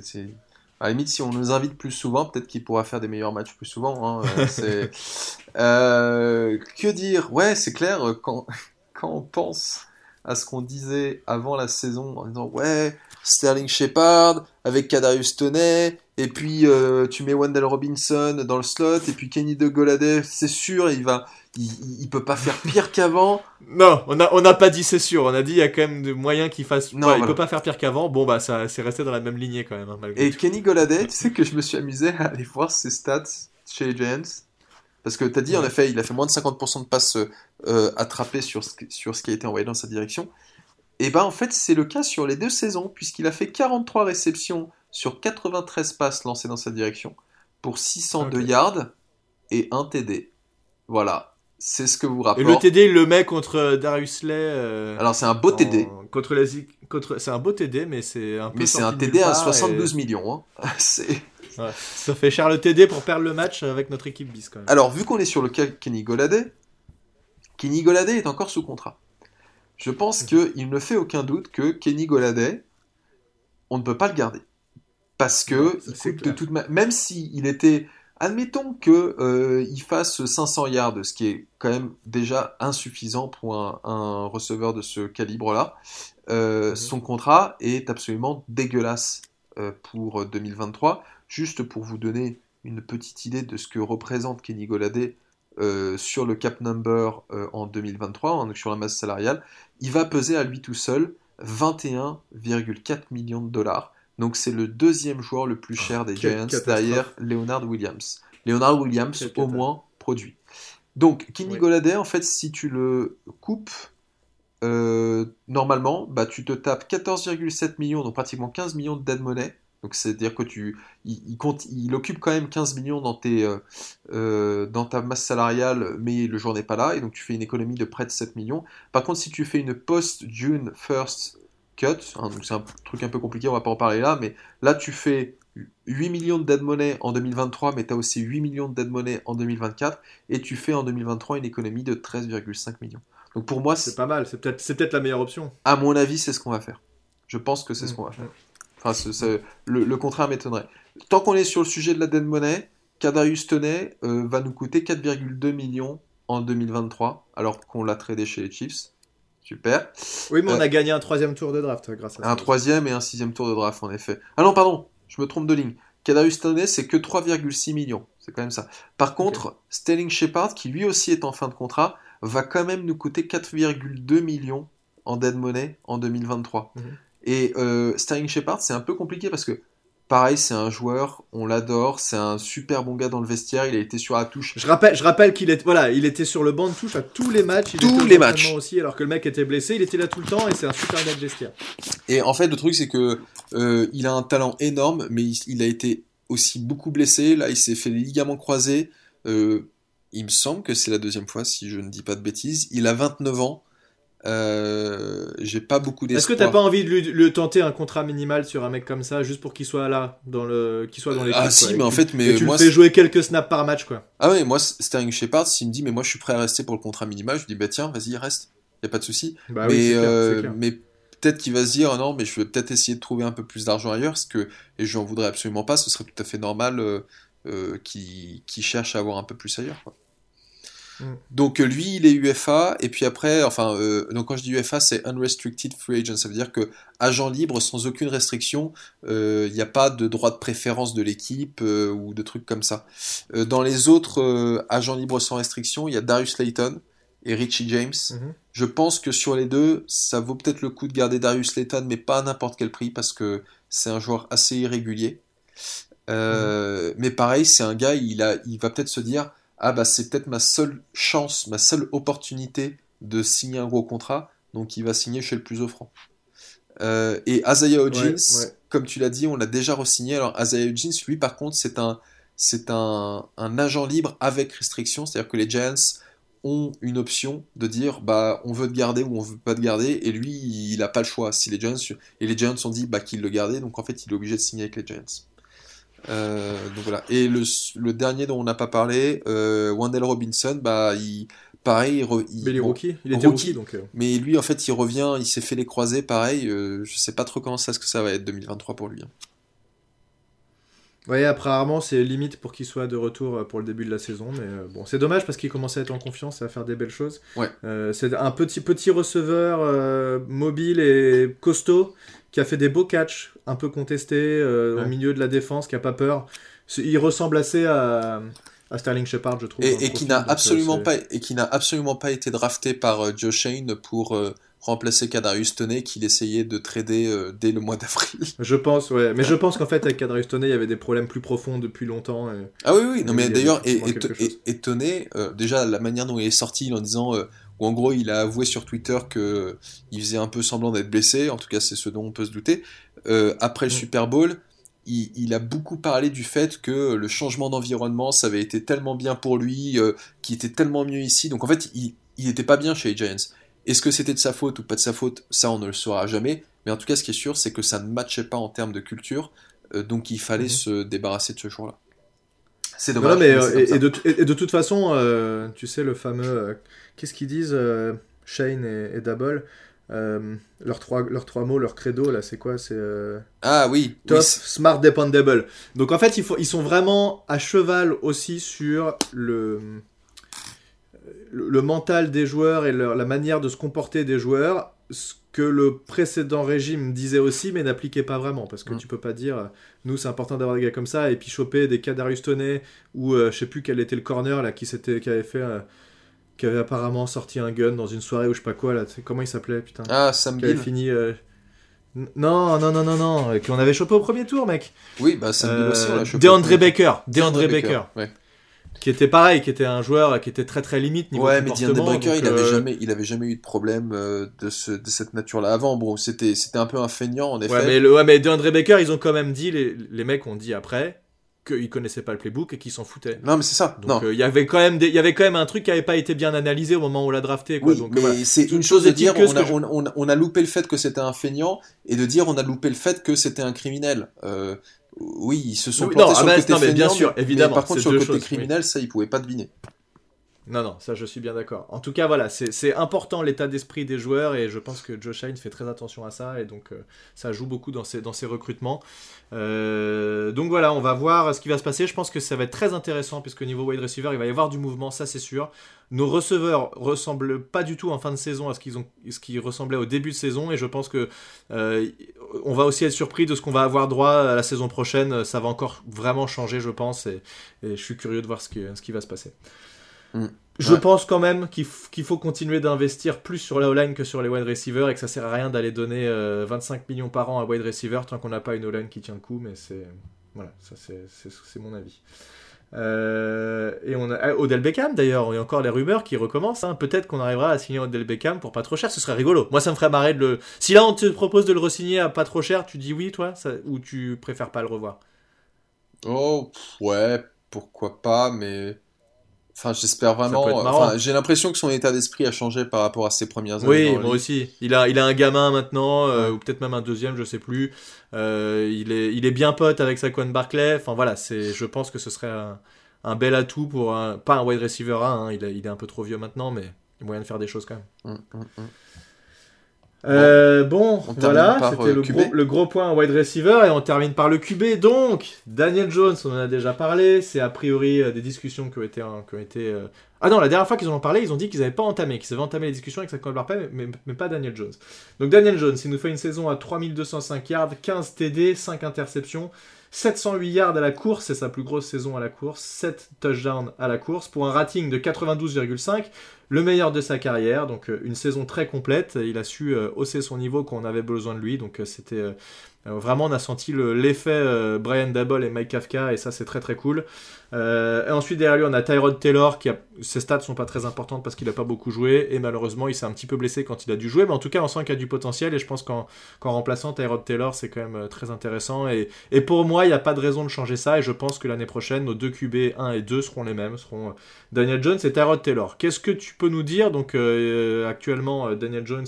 À la limite, si on nous invite plus souvent, peut-être qu'il pourra faire des meilleurs matchs plus souvent. Hein, <laughs> c'est... que dire? Ouais, c'est clair. Quand <laughs> quand on pense à ce qu'on disait avant la saison, en disant ouais, Sterling Shepard avec Kadarius Toney, et puis euh, tu mets Wendell Robinson dans le slot, et puis Kenny de Goladay, c'est sûr, il va, il, peut pas faire pire <laughs> qu'avant. Non, on a, on n'a pas dit c'est sûr, on a dit il y a quand même des moyens qu'il fasse. Non, il peut pas faire pire qu'avant. Bon bah ça, c'est resté dans la même lignée quand même. Hein, et Kenny Goladay, tu sais que je me suis amusé à aller voir ses stats chez Giants. Parce que tu as dit, en effet, il a fait moins de 50% de passes euh, attrapées sur ce, sur ce qui a été envoyé dans sa direction. Et ben en fait, c'est le cas sur les deux saisons, puisqu'il a fait 43 réceptions sur 93 passes lancées dans sa direction pour 602 yards et un TD. Voilà, c'est ce que vous rappelez. Et le TD, il le met contre euh, Darius Lay. Euh, Alors c'est un beau TD. Contre les... contre... C'est un beau TD, mais c'est un peu. Mais c'est un TD à 72 millions. Hein. <laughs> c'est. ça fait cher le TD pour perdre le match avec notre équipe bis quand même. Alors vu qu'on est sur le cas Kenny Goladay, Kenny Goladay est encore sous contrat je pense qu'il ne fait aucun doute que Kenny Goladay, on ne peut pas le garder. Parce que, de toute même s'il était. Admettons qu'il euh, fasse 500 yards, ce qui est quand même déjà insuffisant pour un, receveur de ce calibre-là. Euh, mhm. Son contrat est absolument dégueulasse euh, pour 2023. Juste pour vous donner une petite idée de ce que représente Kenny Goladay euh, sur le cap number en 2023, sur la masse salariale, il va peser à lui tout seul 21,4 millions de dollars. Donc c'est le deuxième joueur le plus cher des Giants derrière Leonard Williams. Leonard Williams au moins produit. Donc Kenny Goladay, en fait, si tu le coupes euh, normalement, bah, tu te tapes 14,7 millions, donc pratiquement 15 millions de dead money Donc c'est-à-dire que tu, il, compte, il occupe quand même 15 millions dans, tes, euh, euh, dans ta masse salariale, mais le jour n'est pas là, et donc tu fais une économie de près de 7 millions. Par contre, si tu fais une post-June first cut, hein, donc c'est un truc un peu compliqué, on va pas en parler là, mais là tu fais 8 millions de dead money en 2023, mais tu as aussi 8 millions de dead money en 2024, et tu fais en 2023 une économie de 13,5 millions. Donc pour moi, c'est pas mal, c'est peut-être peut la meilleure option. À mon avis, c'est ce qu'on va faire. Je pense que c'est ce mmh, qu'on va faire. Mmh. Enfin, le, le, contraire m'étonnerait. Tant qu'on est sur le sujet de la dead money, Kadarius Toney euh, va nous coûter 4,2 millions en 2023, alors qu'on l'a tradé chez les Chiefs. Super. Oui, mais on euh, a gagné un troisième tour de draft grâce à ça. Un troisième et un sixième tour de draft, en effet. Ah non, pardon, je me trompe de ligne. Kadarius Toney, c'est que 3,6 millions. C'est quand même ça. Par contre, Sterling Shepard, qui lui aussi est en fin de contrat, va quand même nous coûter 4,2 millions en dead money en 2023. Et euh, Sterling Shepard, c'est un peu compliqué parce que, pareil, c'est un joueur, on l'adore, c'est un super bon gars dans le vestiaire, il a été sur la touche. Je rappelle, je rappelle qu'il est, voilà, il était sur le banc de touche à tous les matchs. Il tous les matchs. aussi, alors que le mec était blessé, il était là tout le temps et c'est un super gars de vestiaire. Et en fait, le truc, c'est que euh, il a un talent énorme, mais il, a été aussi beaucoup blessé. Là, il s'est fait les ligaments croisés. Euh, il me semble que c'est la deuxième fois, si je ne dis pas de bêtises. Il a 29 ans. Euh, j'ai pas beaucoup d'espoir. Est-ce que t'as pas envie de lui, tenter un contrat minimal sur un mec comme ça, juste pour qu'il soit là, dans le, qu'il soit dans les. Ah si, mais en fait, mais tu moi, le fais jouer quelques snaps par match, quoi. Ah ouais, moi Sterling Shepard, s'il me dit, mais moi je suis prêt à rester pour le contrat minimal, je dis bah tiens, vas-y, reste, y a pas de souci. Bah mais euh, mais peut-être qu'il va se dire non, mais je vais peut-être essayer de trouver un peu plus d'argent ailleurs, parce que et je n'en voudrais absolument pas, ce serait tout à fait normal euh, euh qui cherche à avoir un peu plus ailleurs. Quoi. Mm. Donc euh, lui, il est UFA, et puis après, enfin, euh, donc quand je dis UFA, c'est Unrestricted Free Agent, ça veut dire que agent libre sans aucune restriction, euh, il n'y a pas de droit de préférence de l'équipe ou de trucs comme ça. dans les autres agents libres sans restriction, il y a Darius Layton et Richie James. Mm-hmm. Je pense que sur les deux, ça vaut peut-être le coup de garder Darius Layton, mais pas à n'importe quel prix, parce que c'est un joueur assez irrégulier. Mm-hmm. Mais pareil, c'est un gars, il, a, il va peut-être se dire ah bah c'est peut-être ma seule chance, ma seule opportunité de signer un gros contrat, donc il va signer chez le plus offrant. Euh, et Azaya Hodgins, comme tu l'as dit, on l'a déjà re-signé. Alors Azaya Hodgins, lui par contre, c'est un, c'est un, un, agent libre avec restriction, c'est-à-dire que les Giants ont une option de dire bah on veut te garder ou on veut pas te garder. Et lui il n'a pas le choix. Si les Giants et les Giants ont dit bah qu'il le gardait donc en fait il est obligé de signer avec les Giants euh, donc voilà. Et le, le, dernier dont on n'a pas parlé, euh, Wendell Robinson, bah, il, pareil, il, il, rookie. il était rookie, donc. Euh. Mais lui, en fait, il revient, il s'est fait les croisés, pareil. Euh, je sais pas trop comment ça, ce que ça va être 2023 pour lui. Hein. Ouais, apparemment, c'est limite pour qu'il soit de retour pour le début de la saison. Mais bon, c'est dommage parce qu'il commence à être en confiance et à faire des belles choses. Ouais. c'est un petit, petit receveur mobile et costaud qui a fait des beaux catchs, un peu contestés, euh, au milieu de la défense, qui a pas peur. Il ressemble assez à, à Sterling Shepard, je trouve. Et, qui n'a absolument pas et qui n'a absolument pas été drafté par euh, Joe Shane pour euh, remplacer Kadarius Toney qu'il essayait de trader dès le mois d'avril. <laughs> Je pense, ouais. Mais je pense qu'en fait avec Kadarius Toney, il y avait des problèmes plus profonds depuis longtemps. ah oui, oui. Non, mais d'ailleurs, et, et, Toney, déjà la manière dont il est sorti en disant où en gros il a avoué sur Twitter que il faisait un peu semblant d'être blessé, en tout cas c'est ce dont on peut se douter. Euh, après le mm. Super Bowl, il, a beaucoup parlé du fait que le changement d'environnement, ça avait été tellement bien pour lui, euh, qu'il était tellement mieux ici. Donc en fait, il n'était pas bien chez les Giants. Est-ce que c'était de sa faute ou pas de sa faute Ça, on ne le saura jamais. Mais en tout cas, ce qui est sûr, c'est que ça ne matchait pas en termes de culture. Euh, donc il fallait mm-hmm. se débarrasser de ce jour-là. C'est dommage. mais, et, de, et, de, toute façon, tu sais, le fameux Qu'est-ce qu'ils disent euh, Shane et, Double euh, leurs, trois, leurs trois mots, leur credo, là, c'est quoi C'est euh, Ah oui, tough, smart, dependable. Donc en fait, ils, ils sont vraiment à cheval aussi sur le, le, mental des joueurs et la manière de se comporter des joueurs. Ce que le précédent régime disait aussi, mais n'appliquait pas vraiment. Parce que mm. tu peux pas dire, nous, c'est important d'avoir des gars comme ça, et puis choper des cas d'Aristoné, ou je sais plus quel était le corner là qui, qui avait fait qui avait apparemment sorti un gun dans une soirée ou je sais pas quoi là. Comment il s'appelait putain Ah Sam Qui avait fini. Euh, non non non non non. Qu'on avait chopé au premier tour mec. Oui bah Sam Bill aussi on l'a chopé. DeAndre Baker. DeAndre Baker. Ouais. qui était pareil, qui était un joueur qui était très très limite niveau Ouais, mais Diane Breaker, il avait jamais, il avait jamais eu de problème de, ce, de cette nature-là avant. Bon, c'était, c'était un peu un feignant en effet. Ouais, mais le, ouais, mais DeAndre Baker, ils ont quand même dit, les, les mecs ont dit après, qu'ils connaissaient pas le playbook et qu'ils s'en foutaient. Non, mais c'est ça. Donc il y avait quand même il y avait quand même un truc qui avait pas été bien analysé au moment où on l'a drafté. Quoi. Oui, mais c'est une chose de dire on a, on, on, a, loupé le fait que c'était un feignant et de dire on a loupé le fait que c'était un criminel. Euh, oui, ils se sont plantés non, sur ah le côté mais bien sûr, évidemment. par contre, sur le côté criminel, ça, ils pouvaient pas deviner. Non, non, ça je suis bien d'accord. En tout cas, voilà, c'est important l'état d'esprit des joueurs et je pense que Josh Allen fait très attention à ça et donc euh, ça joue beaucoup dans ses, recrutements. Euh, donc voilà, on va voir ce qui va se passer. Je pense que ça va être très intéressant puisque niveau wide receiver, il va y avoir du mouvement, ça c'est sûr. Nos receveurs ressemblent pas du tout en fin de saison à ce qu'ils ont, au début de saison et je pense que euh, on va aussi être surpris de ce qu'on va avoir droit à la saison prochaine. Ça va encore vraiment changer, je pense, et, je suis curieux de voir ce qui va se passer. Mm. Je pense quand même qu'il faut continuer d'investir plus sur la O-line que sur les wide receivers et que ça sert à rien d'aller donner 25 euh, millions par an à wide receiver tant qu'on n'a pas une O-line qui tient le coup, mais c'est voilà, ça c'est mon avis. Euh, et on a ah, Odell Beckham d'ailleurs, il y a encore les rumeurs qui recommencent. Hein. Peut-être qu'on arrivera à signer Odell Beckham pour pas trop cher, ce serait rigolo. Moi ça me ferait marrer de le. Si là on te propose de le re-signer à pas trop cher, tu dis oui toi, ou tu préfères pas le revoir? Oh ouais, pourquoi pas, mais Enfin, j'espère vraiment. j'ai l'impression que son état d'esprit a changé par rapport à ses premières années. Oui, moi aussi. Il a, il a un gamin maintenant, euh, ou peut-être même un deuxième, je sais plus. Euh, il, est, il est bien pote avec Saquon Barclay. Enfin voilà, c'est, je pense que ce serait un, bel atout pour un, pas un wide receiver 1. Hein. Il, il, est un peu trop vieux maintenant, mais il y a moyen de faire des choses quand même. Hum, hum. Euh, bon, voilà, c'était le, gros, le gros point wide receiver et on termine par le QB. Donc, Daniel Jones, on en a déjà parlé, c'est a priori euh, des discussions qui ont été. Qui ont été euh, Ah non, la dernière fois qu'ils en ont parlé, ils ont dit qu'ils n'avaient pas entamé, qu'ils avaient entamé les discussions avec Saquon Barclay, mais, mais, pas Daniel Jones. Donc, Daniel Jones, il nous fait une saison à 3205 yards, 15 TD, 5 interceptions. 708 yards à la course, c'est sa plus grosse saison à la course, 7 touchdowns à la course, pour un rating de 92,5, le meilleur de sa carrière, donc euh, une saison très complète, il a su euh, hausser son niveau quand on avait besoin de lui, donc euh, c'était vraiment on a senti l'effet Brian Dabble et Mike Kafka, et ça c'est très très cool. Euh, et ensuite, derrière lui, on a Tyrod Taylor, qui a... ses stats sont pas très importantes parce qu'il a pas beaucoup joué, et malheureusement, il s'est un petit peu blessé quand il a dû jouer, mais en tout cas, on sent qu'il a du potentiel, et je pense qu'en remplaçant Tyrod Taylor, c'est quand même euh, très intéressant. Et, et pour moi, il n'y a pas de raison de changer ça, et je pense que l'année prochaine, nos deux QB 1 et 2 seront les mêmes, seront euh, Daniel Jones et Tyrod Taylor. Qu'est-ce que tu peux nous dire? Donc, actuellement, Daniel Jones,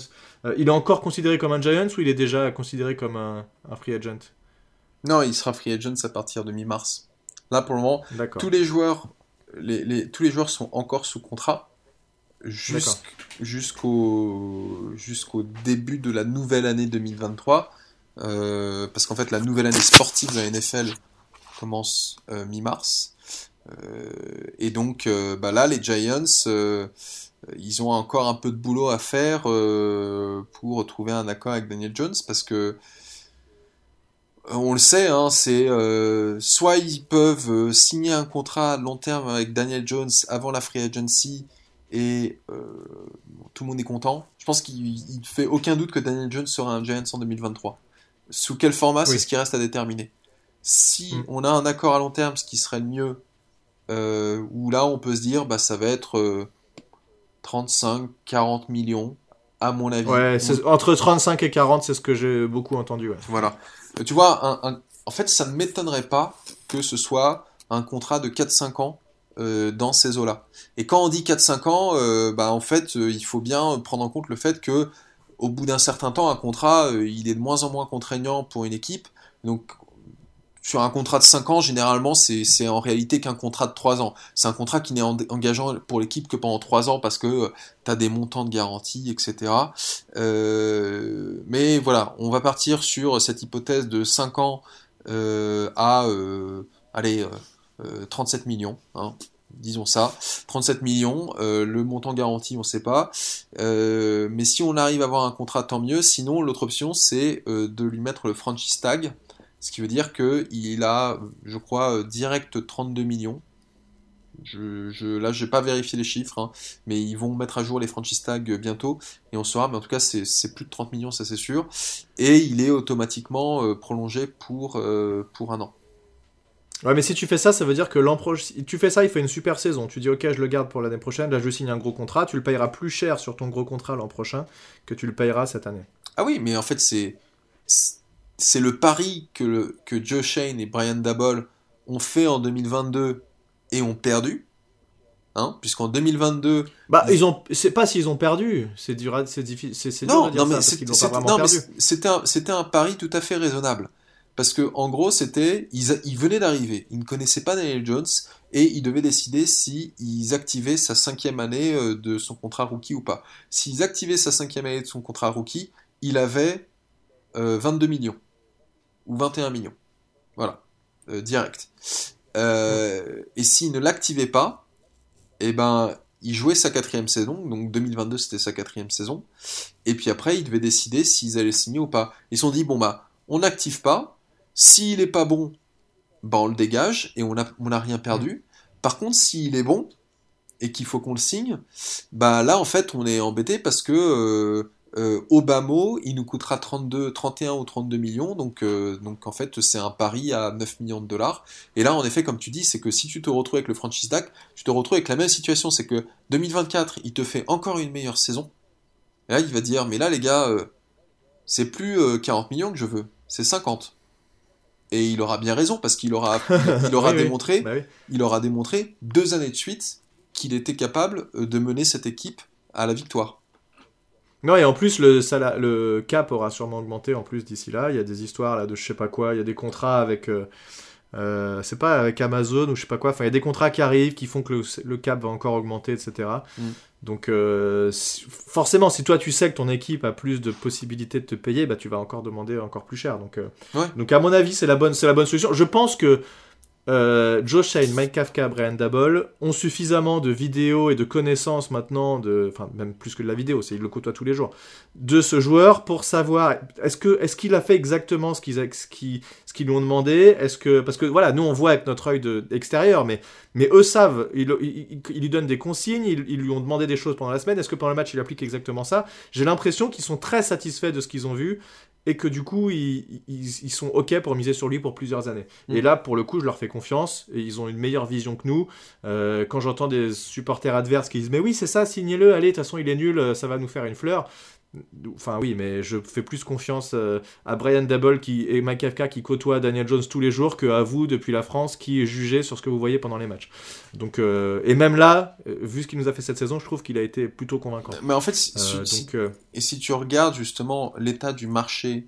il est encore considéré comme un Giants ou il est déjà considéré comme un, un free agent? Non, il sera free agent à partir de mi-mars. Là, pour le moment, tous les joueurs, les, tous les joueurs sont encore sous contrat jusqu'au jusqu'au début de la nouvelle année 2023. Euh, parce qu'en fait, la nouvelle année sportive de la NFL commence euh, mi-mars. Euh, et donc, bah là, les Giants, ils ont encore un peu de boulot à faire pour trouver un accord avec Daniel Jones parce que on le sait, hein, c'est euh, soit ils peuvent euh, signer un contrat à long terme avec Daniel Jones avant la free agency et euh, tout le monde est content. Je pense qu'il ne fait aucun doute que Daniel Jones sera un Giants en 2023. Sous quel format, c'est ce qui reste à déterminer. Si mm. on a un accord à long terme, ce qui serait le mieux, où là on peut se dire, bah ça va être 35, 40 millions, à mon avis. Ouais, entre 35 et 40, c'est ce que j'ai beaucoup entendu. Voilà. Tu vois, en fait, ça ne m'étonnerait pas que ce soit un contrat de 4-5 ans euh, dans ces eaux-là. Et quand on dit 4-5 ans, euh, bah, en fait, euh, il faut bien prendre en compte le fait que au bout d'un certain temps, un contrat, il est de moins en moins contraignant pour une équipe. Donc, sur un contrat de 5 ans, généralement, c'est en réalité qu'un contrat de 3 ans. C'est un contrat qui n'est engageant pour l'équipe que pendant 3 ans parce que euh, tu as des montants de garantie, etc. Euh, mais voilà, on va partir sur cette hypothèse de 5 ans euh, à allez, 37 millions. Hein, disons ça, 37 millions, le montant garanti on ne sait pas, mais si on arrive à avoir un contrat tant mieux, sinon l'autre option c'est de lui mettre le franchise tag, ce qui veut dire qu'il a, je crois, euh, direct 32 millions. Je, je, là, je n'ai pas vérifié les chiffres, hein, mais ils vont mettre à jour les franchise tags bientôt, et on saura, mais en tout cas, c'est plus de 30 millions, ça c'est sûr. Et il est automatiquement euh, prolongé pour, euh, pour un an. Ouais, mais si tu fais ça, ça veut dire que l'an prochain, tu fais ça, il fait une super saison. Tu dis, ok, je le garde pour l'année prochaine. Là, je signe un gros contrat. Tu le payeras plus cher sur ton gros contrat l'an prochain que tu le payeras cette année. Ah oui, mais en fait, c'est c'est le pari que, le, que Joe Shane et Brian Dabol ont fait en 2022 et ont perdu. Hein, puisqu'en 2022 bah ils ont c'est pas s'ils ont perdu c'est dur c'est difficile c'est non, dur non, ça, mais c'était un c'était un pari tout à fait raisonnable parce que en gros c'était ils, ils venaient d'arriver ils ne connaissaient pas Daniel Jones et ils devaient décider si ils activaient sa cinquième année euh, de son contrat rookie ou pas s'ils activaient sa cinquième année de son contrat rookie il avait 22 euh, millions. Ou 21 millions. Voilà. Euh, direct. Et s'il ne l'activait pas et eh ben il jouait sa quatrième saison, donc 2022 c'était sa quatrième saison, et puis après ils devaient décider s'ils allaient signer ou pas. Ils se sont dit bon bah on n'active pas, s'il est pas bon, bah on le dégage et on n'a on a rien perdu. Par contre s'il est bon et qu'il faut qu'on le signe, bah là en fait on est embêté parce que euh, euh, Obama, il nous coûtera 32, 31 ou 32 millions, donc, euh, donc en fait c'est un pari à 9 millions de dollars. Et là en effet, comme tu dis, c'est que si tu te retrouves avec le franchise DAC, tu te retrouves avec la même situation, c'est que 2024, il te fait encore une meilleure saison. Et là il va dire, mais là les gars, euh, c'est plus 40 millions que je veux, c'est 50. Et il aura bien raison parce qu'il aura, <laughs> il aura démontré, bah il aura démontré deux années de suite qu'il était capable de mener cette équipe à la victoire. Non, et en plus, le, le cap aura sûrement augmenté en plus d'ici là. Il y a des histoires là de je sais pas quoi. Il y a des contrats avec. Euh, euh, c'est pas avec Amazon ou je sais pas quoi. Enfin, il y a des contrats qui arrivent qui font que le, cap va encore augmenter, etc. Mm. Donc, euh, forcément, si toi tu sais que ton équipe a plus de possibilités de te payer, bah tu vas encore demander encore plus cher. Donc, donc à mon avis, c'est la bonne, c'est la bonne solution. Je pense que euh, Joe Shane, Mike Kafka, Brian Double ont suffisamment de vidéos et de connaissances maintenant, enfin même plus que de la vidéo, c'est il le côtoie tous les jours, de ce joueur pour savoir est-ce que est-ce qu'il a fait exactement ce qu'ils lui ont demandé, est-ce que parce que voilà nous on voit avec notre œil de, extérieur, mais mais eux savent, ils, lui donnent des consignes, ils, ils, lui ont demandé des choses pendant la semaine, est-ce que pendant le match il applique exactement ça? J'ai l'impression qu'ils sont très satisfaits de ce qu'ils ont vu et que du coup ils, ils, sont ok pour miser sur lui pour plusieurs années. Et mm. là pour le coup je leur fais confiance et ils ont une meilleure vision que nous. Euh, quand j'entends des supporters adverses qui disent mais oui c'est ça signez-le, allez de toute façon il est nul, ça va nous faire une fleur. Enfin oui, mais je fais plus confiance euh, à Brian Dabble qui, et Mike Kafka qui côtoient Daniel Jones tous les jours qu'à vous depuis la France qui est jugé sur ce que vous voyez pendant les matchs. Donc euh, et même là, euh, vu ce qu'il nous a fait cette saison, je trouve qu'il a été plutôt convaincant. Mais en fait, et si tu regardes justement l'état du marché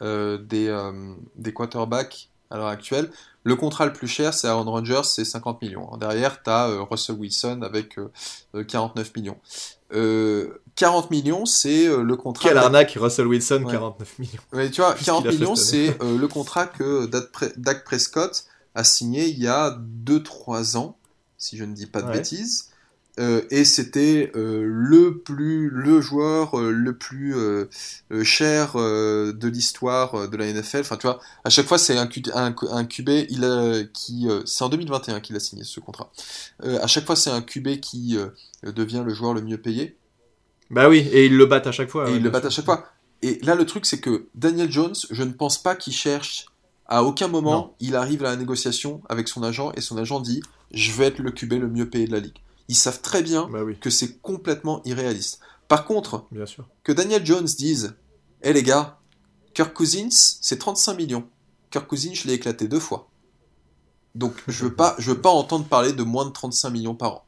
des, des quarterbacks à l'heure actuelle, le contrat le plus cher, c'est Aaron Rodgers, c'est 50 millions. Derrière, tu as Russell Wilson avec 49 millions. 40 millions, c'est euh, le contrat. Quelle arnaque, Russell Wilson, 49 millions. Mais tu vois, 40 millions, c'est euh, le contrat que Dak Prescott a signé il y a 2-3 ans, si je ne dis pas de bêtises. Euh, et c'était le plus le joueur le plus cher de l'histoire de la NFL. Enfin, tu vois, à chaque fois c'est un, un, un QB il a, qui c'est en 2021 qu'il a signé ce contrat. à chaque fois c'est un QB qui devient le joueur le mieux payé. Bah oui, et ils le battent à chaque fois. Et ils le battent à chaque fois. Et là, le truc, c'est que Daniel Jones, je ne pense pas qu'il cherche. À aucun moment, il arrive à la négociation avec son agent et son agent dit Je vais être le QB le mieux payé de la ligue. Ils savent très bien bah que c'est complètement irréaliste. Par contre, bien sûr. que Daniel Jones dise Hé les gars, Kirk Cousins, c'est 35 millions. Kirk Cousins, je l'ai éclaté deux fois. Donc, je veux pas, je veux pas entendre parler de moins de 35 millions par an.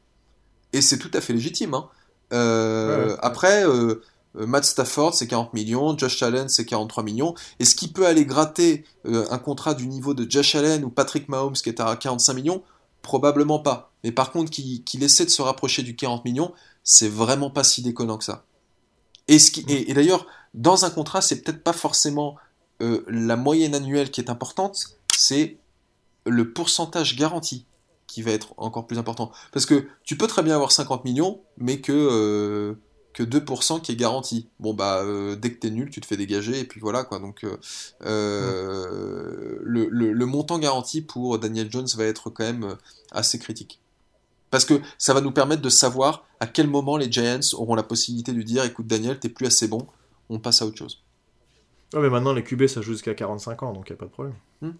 Et c'est tout à fait légitime. Hein. Euh, après, euh, Matt Stafford, c'est 40 millions, Josh Allen, c'est 43 millions. Est-ce qu'il peut aller gratter euh, un contrat du niveau de Josh Allen ou Patrick Mahomes qui est à 45 millions? Probablement pas. Mais par contre, qu'il essaie de se rapprocher du 40 millions, c'est vraiment pas si déconnant que ça. Et, ce qui, et, d'ailleurs, dans un contrat, c'est peut-être pas forcément la moyenne annuelle qui est importante, c'est le pourcentage garanti qui va être encore plus important. Parce que tu peux très bien avoir 50 millions, mais que, euh, que 2% qui est garanti. Bon, bah, euh, dès que t'es nul, tu te fais dégager, et puis voilà, quoi. Donc, euh, le, le, montant garanti pour Daniel Jones va être quand même assez critique. Parce que ça va nous permettre de savoir à quel moment les Giants auront la possibilité de dire écoute, Daniel, t'es plus assez bon, on passe à autre chose. Ouais, mais maintenant, les QB, ça joue jusqu'à 45 ans, donc il a pas de problème. Hmm.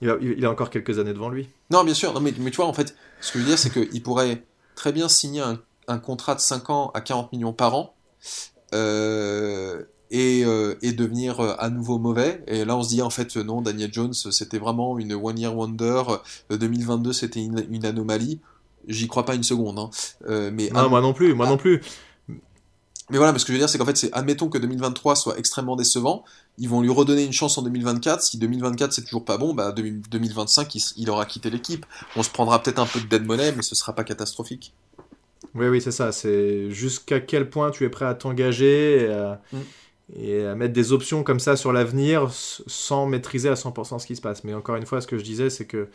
Il a, il a, encore quelques années devant lui. Non, bien sûr. Non, mais, mais tu vois, en fait, ce que je veux dire, c'est qu'il pourrait très bien signer un, un, contrat de 5 ans à 40 millions par an. Euh, et, euh, et, devenir euh, à nouveau mauvais. Et là, on se dit en fait non, Daniel Jones, c'était vraiment une one year wonder. 2022, c'était une, une, anomalie. J'y crois pas une seconde. Hein. mais non, moi non plus, moi non plus. Mais voilà, mais ce que je veux dire, c'est qu'en fait, c'est admettons que 2023 soit extrêmement décevant, ils vont lui redonner une chance en 2024. Si 2024 c'est toujours pas bon, bah 2025 il, aura quitté l'équipe. On se prendra peut-être un peu de dead money, mais ce sera pas catastrophique. Oui, oui, c'est ça. C'est jusqu'à quel point tu es prêt à t'engager et, à... Mm. et à mettre des options comme ça sur l'avenir sans maîtriser à 100% ce qui se passe. Mais encore une fois, ce que je disais, c'est que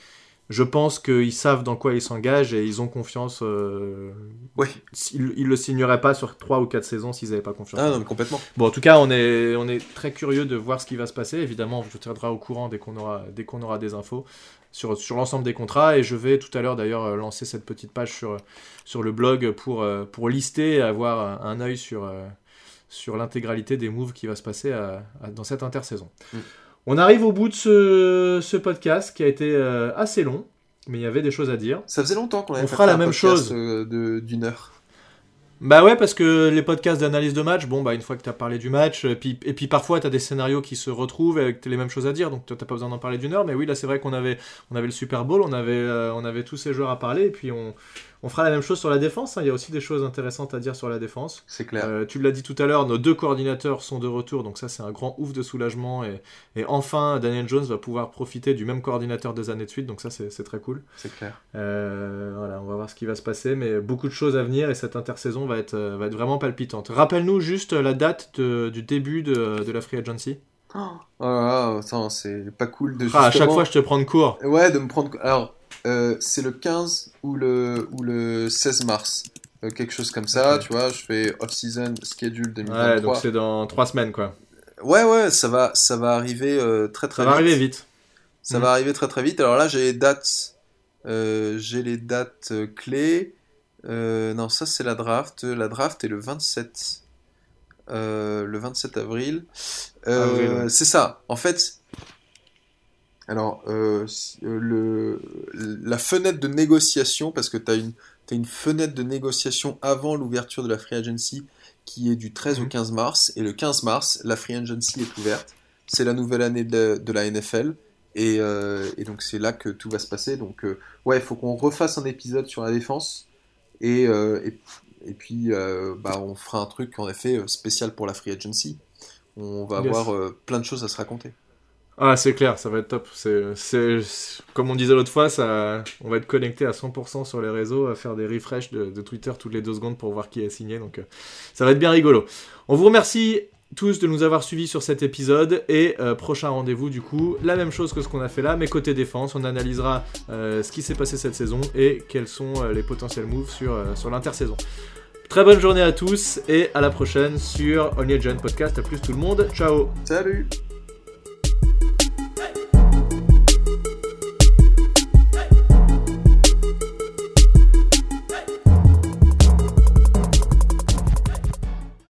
je pense qu'ils savent dans quoi ils s'engagent et ils ont confiance. Euh, oui. Ils, ne le signeraient pas sur 3 ou 4 saisons s'ils n'avaient pas confiance. Ah non, mais complètement. Bon, en tout cas, on est, on est très curieux de voir ce qui va se passer. Évidemment, on vous tiendra au courant dès qu'on aura, dès qu'on aura des infos sur, sur l'ensemble des contrats. Et je vais tout à l'heure d'ailleurs euh, lancer cette petite page sur, sur le blog pour, euh, pour lister et avoir un œil sur, sur l'intégralité des moves qui va se passer dans cette intersaison. Mm. On arrive au bout de ce, podcast qui a été euh, assez long, mais il y avait des choses à dire. Ça faisait longtemps qu'on avait On fera la même chose euh, d'une heure. Bah ouais, parce que les podcasts d'analyse de match, bon, bah une fois que tu as parlé du match, et puis, et puis parfois tu as des scénarios qui se retrouvent avec les mêmes choses à dire, donc tu pas besoin d'en parler d'une heure, mais oui, là c'est vrai qu'on avait, on avait le Super Bowl, on avait, euh, on avait tous ces joueurs à parler, et puis on, on fera la même chose sur la défense. Hein. Il y a aussi des choses intéressantes à dire sur la défense. C'est clair. Euh, tu l'as dit tout à l'heure, nos deux coordinateurs sont de retour, donc ça c'est un grand ouf de soulagement. Et, et, enfin, Daniel Jones va pouvoir profiter du même coordinateur deux années de suite, donc ça c'est très cool. C'est clair. Euh, voilà, on va voir ce qui va se passer, mais beaucoup de choses à venir et cette intersaison va être, euh, va être vraiment palpitante. Rappelle-nous juste la date du début de, de la Free Agency. Oh, oh c'est pas cool de ah, à chaque fois je te prends de cours. Ouais, de me prendre. Alors, euh, c'est le 15 ou le, ou le 16 mars. Euh, quelque chose comme ça, tu vois. Je fais off-season schedule 2023. Ouais, donc c'est dans 3 semaines, quoi. Ouais, ouais, ça va, ça va arriver euh, très très vite. Ça va arriver vite. Ça va arriver très très vite. Alors là, j'ai les dates, j'ai les dates clés. non, ça c'est la draft. La draft est le 27. le 27 avril. avril C'est ça. En fait, alors, euh, euh, le, la fenêtre de négociation, parce que tu as une, une fenêtre de négociation avant l'ouverture de la Free Agency qui est du 13 au 15 mhm. mars, et le 15 mars, la Free Agency est ouverte. C'est la nouvelle année de, la NFL, euh, et, donc c'est là que tout va se passer. Donc, ouais, il faut qu'on refasse un épisode sur la défense, et, et, puis bah, on fera un truc en effet spécial pour la Free Agency. On va avoir plein de choses à se raconter. Ah, c'est clair, ça va être top. C'est, comme on disait l'autre fois, ça, on va être connecté à 100% sur les réseaux, à faire des refreshs de, Twitter toutes les deux secondes pour voir qui est signé. Donc, euh, ça va être bien rigolo. On vous remercie tous de nous avoir suivis sur cet épisode et euh, prochain rendez-vous du coup la même chose que ce qu'on a fait là mais côté défense on analysera euh, ce qui s'est passé cette saison et quels sont les potentiels moves sur, sur l'intersaison très bonne journée à tous et à la prochaine sur Only Podcast à plus tout le monde ciao salut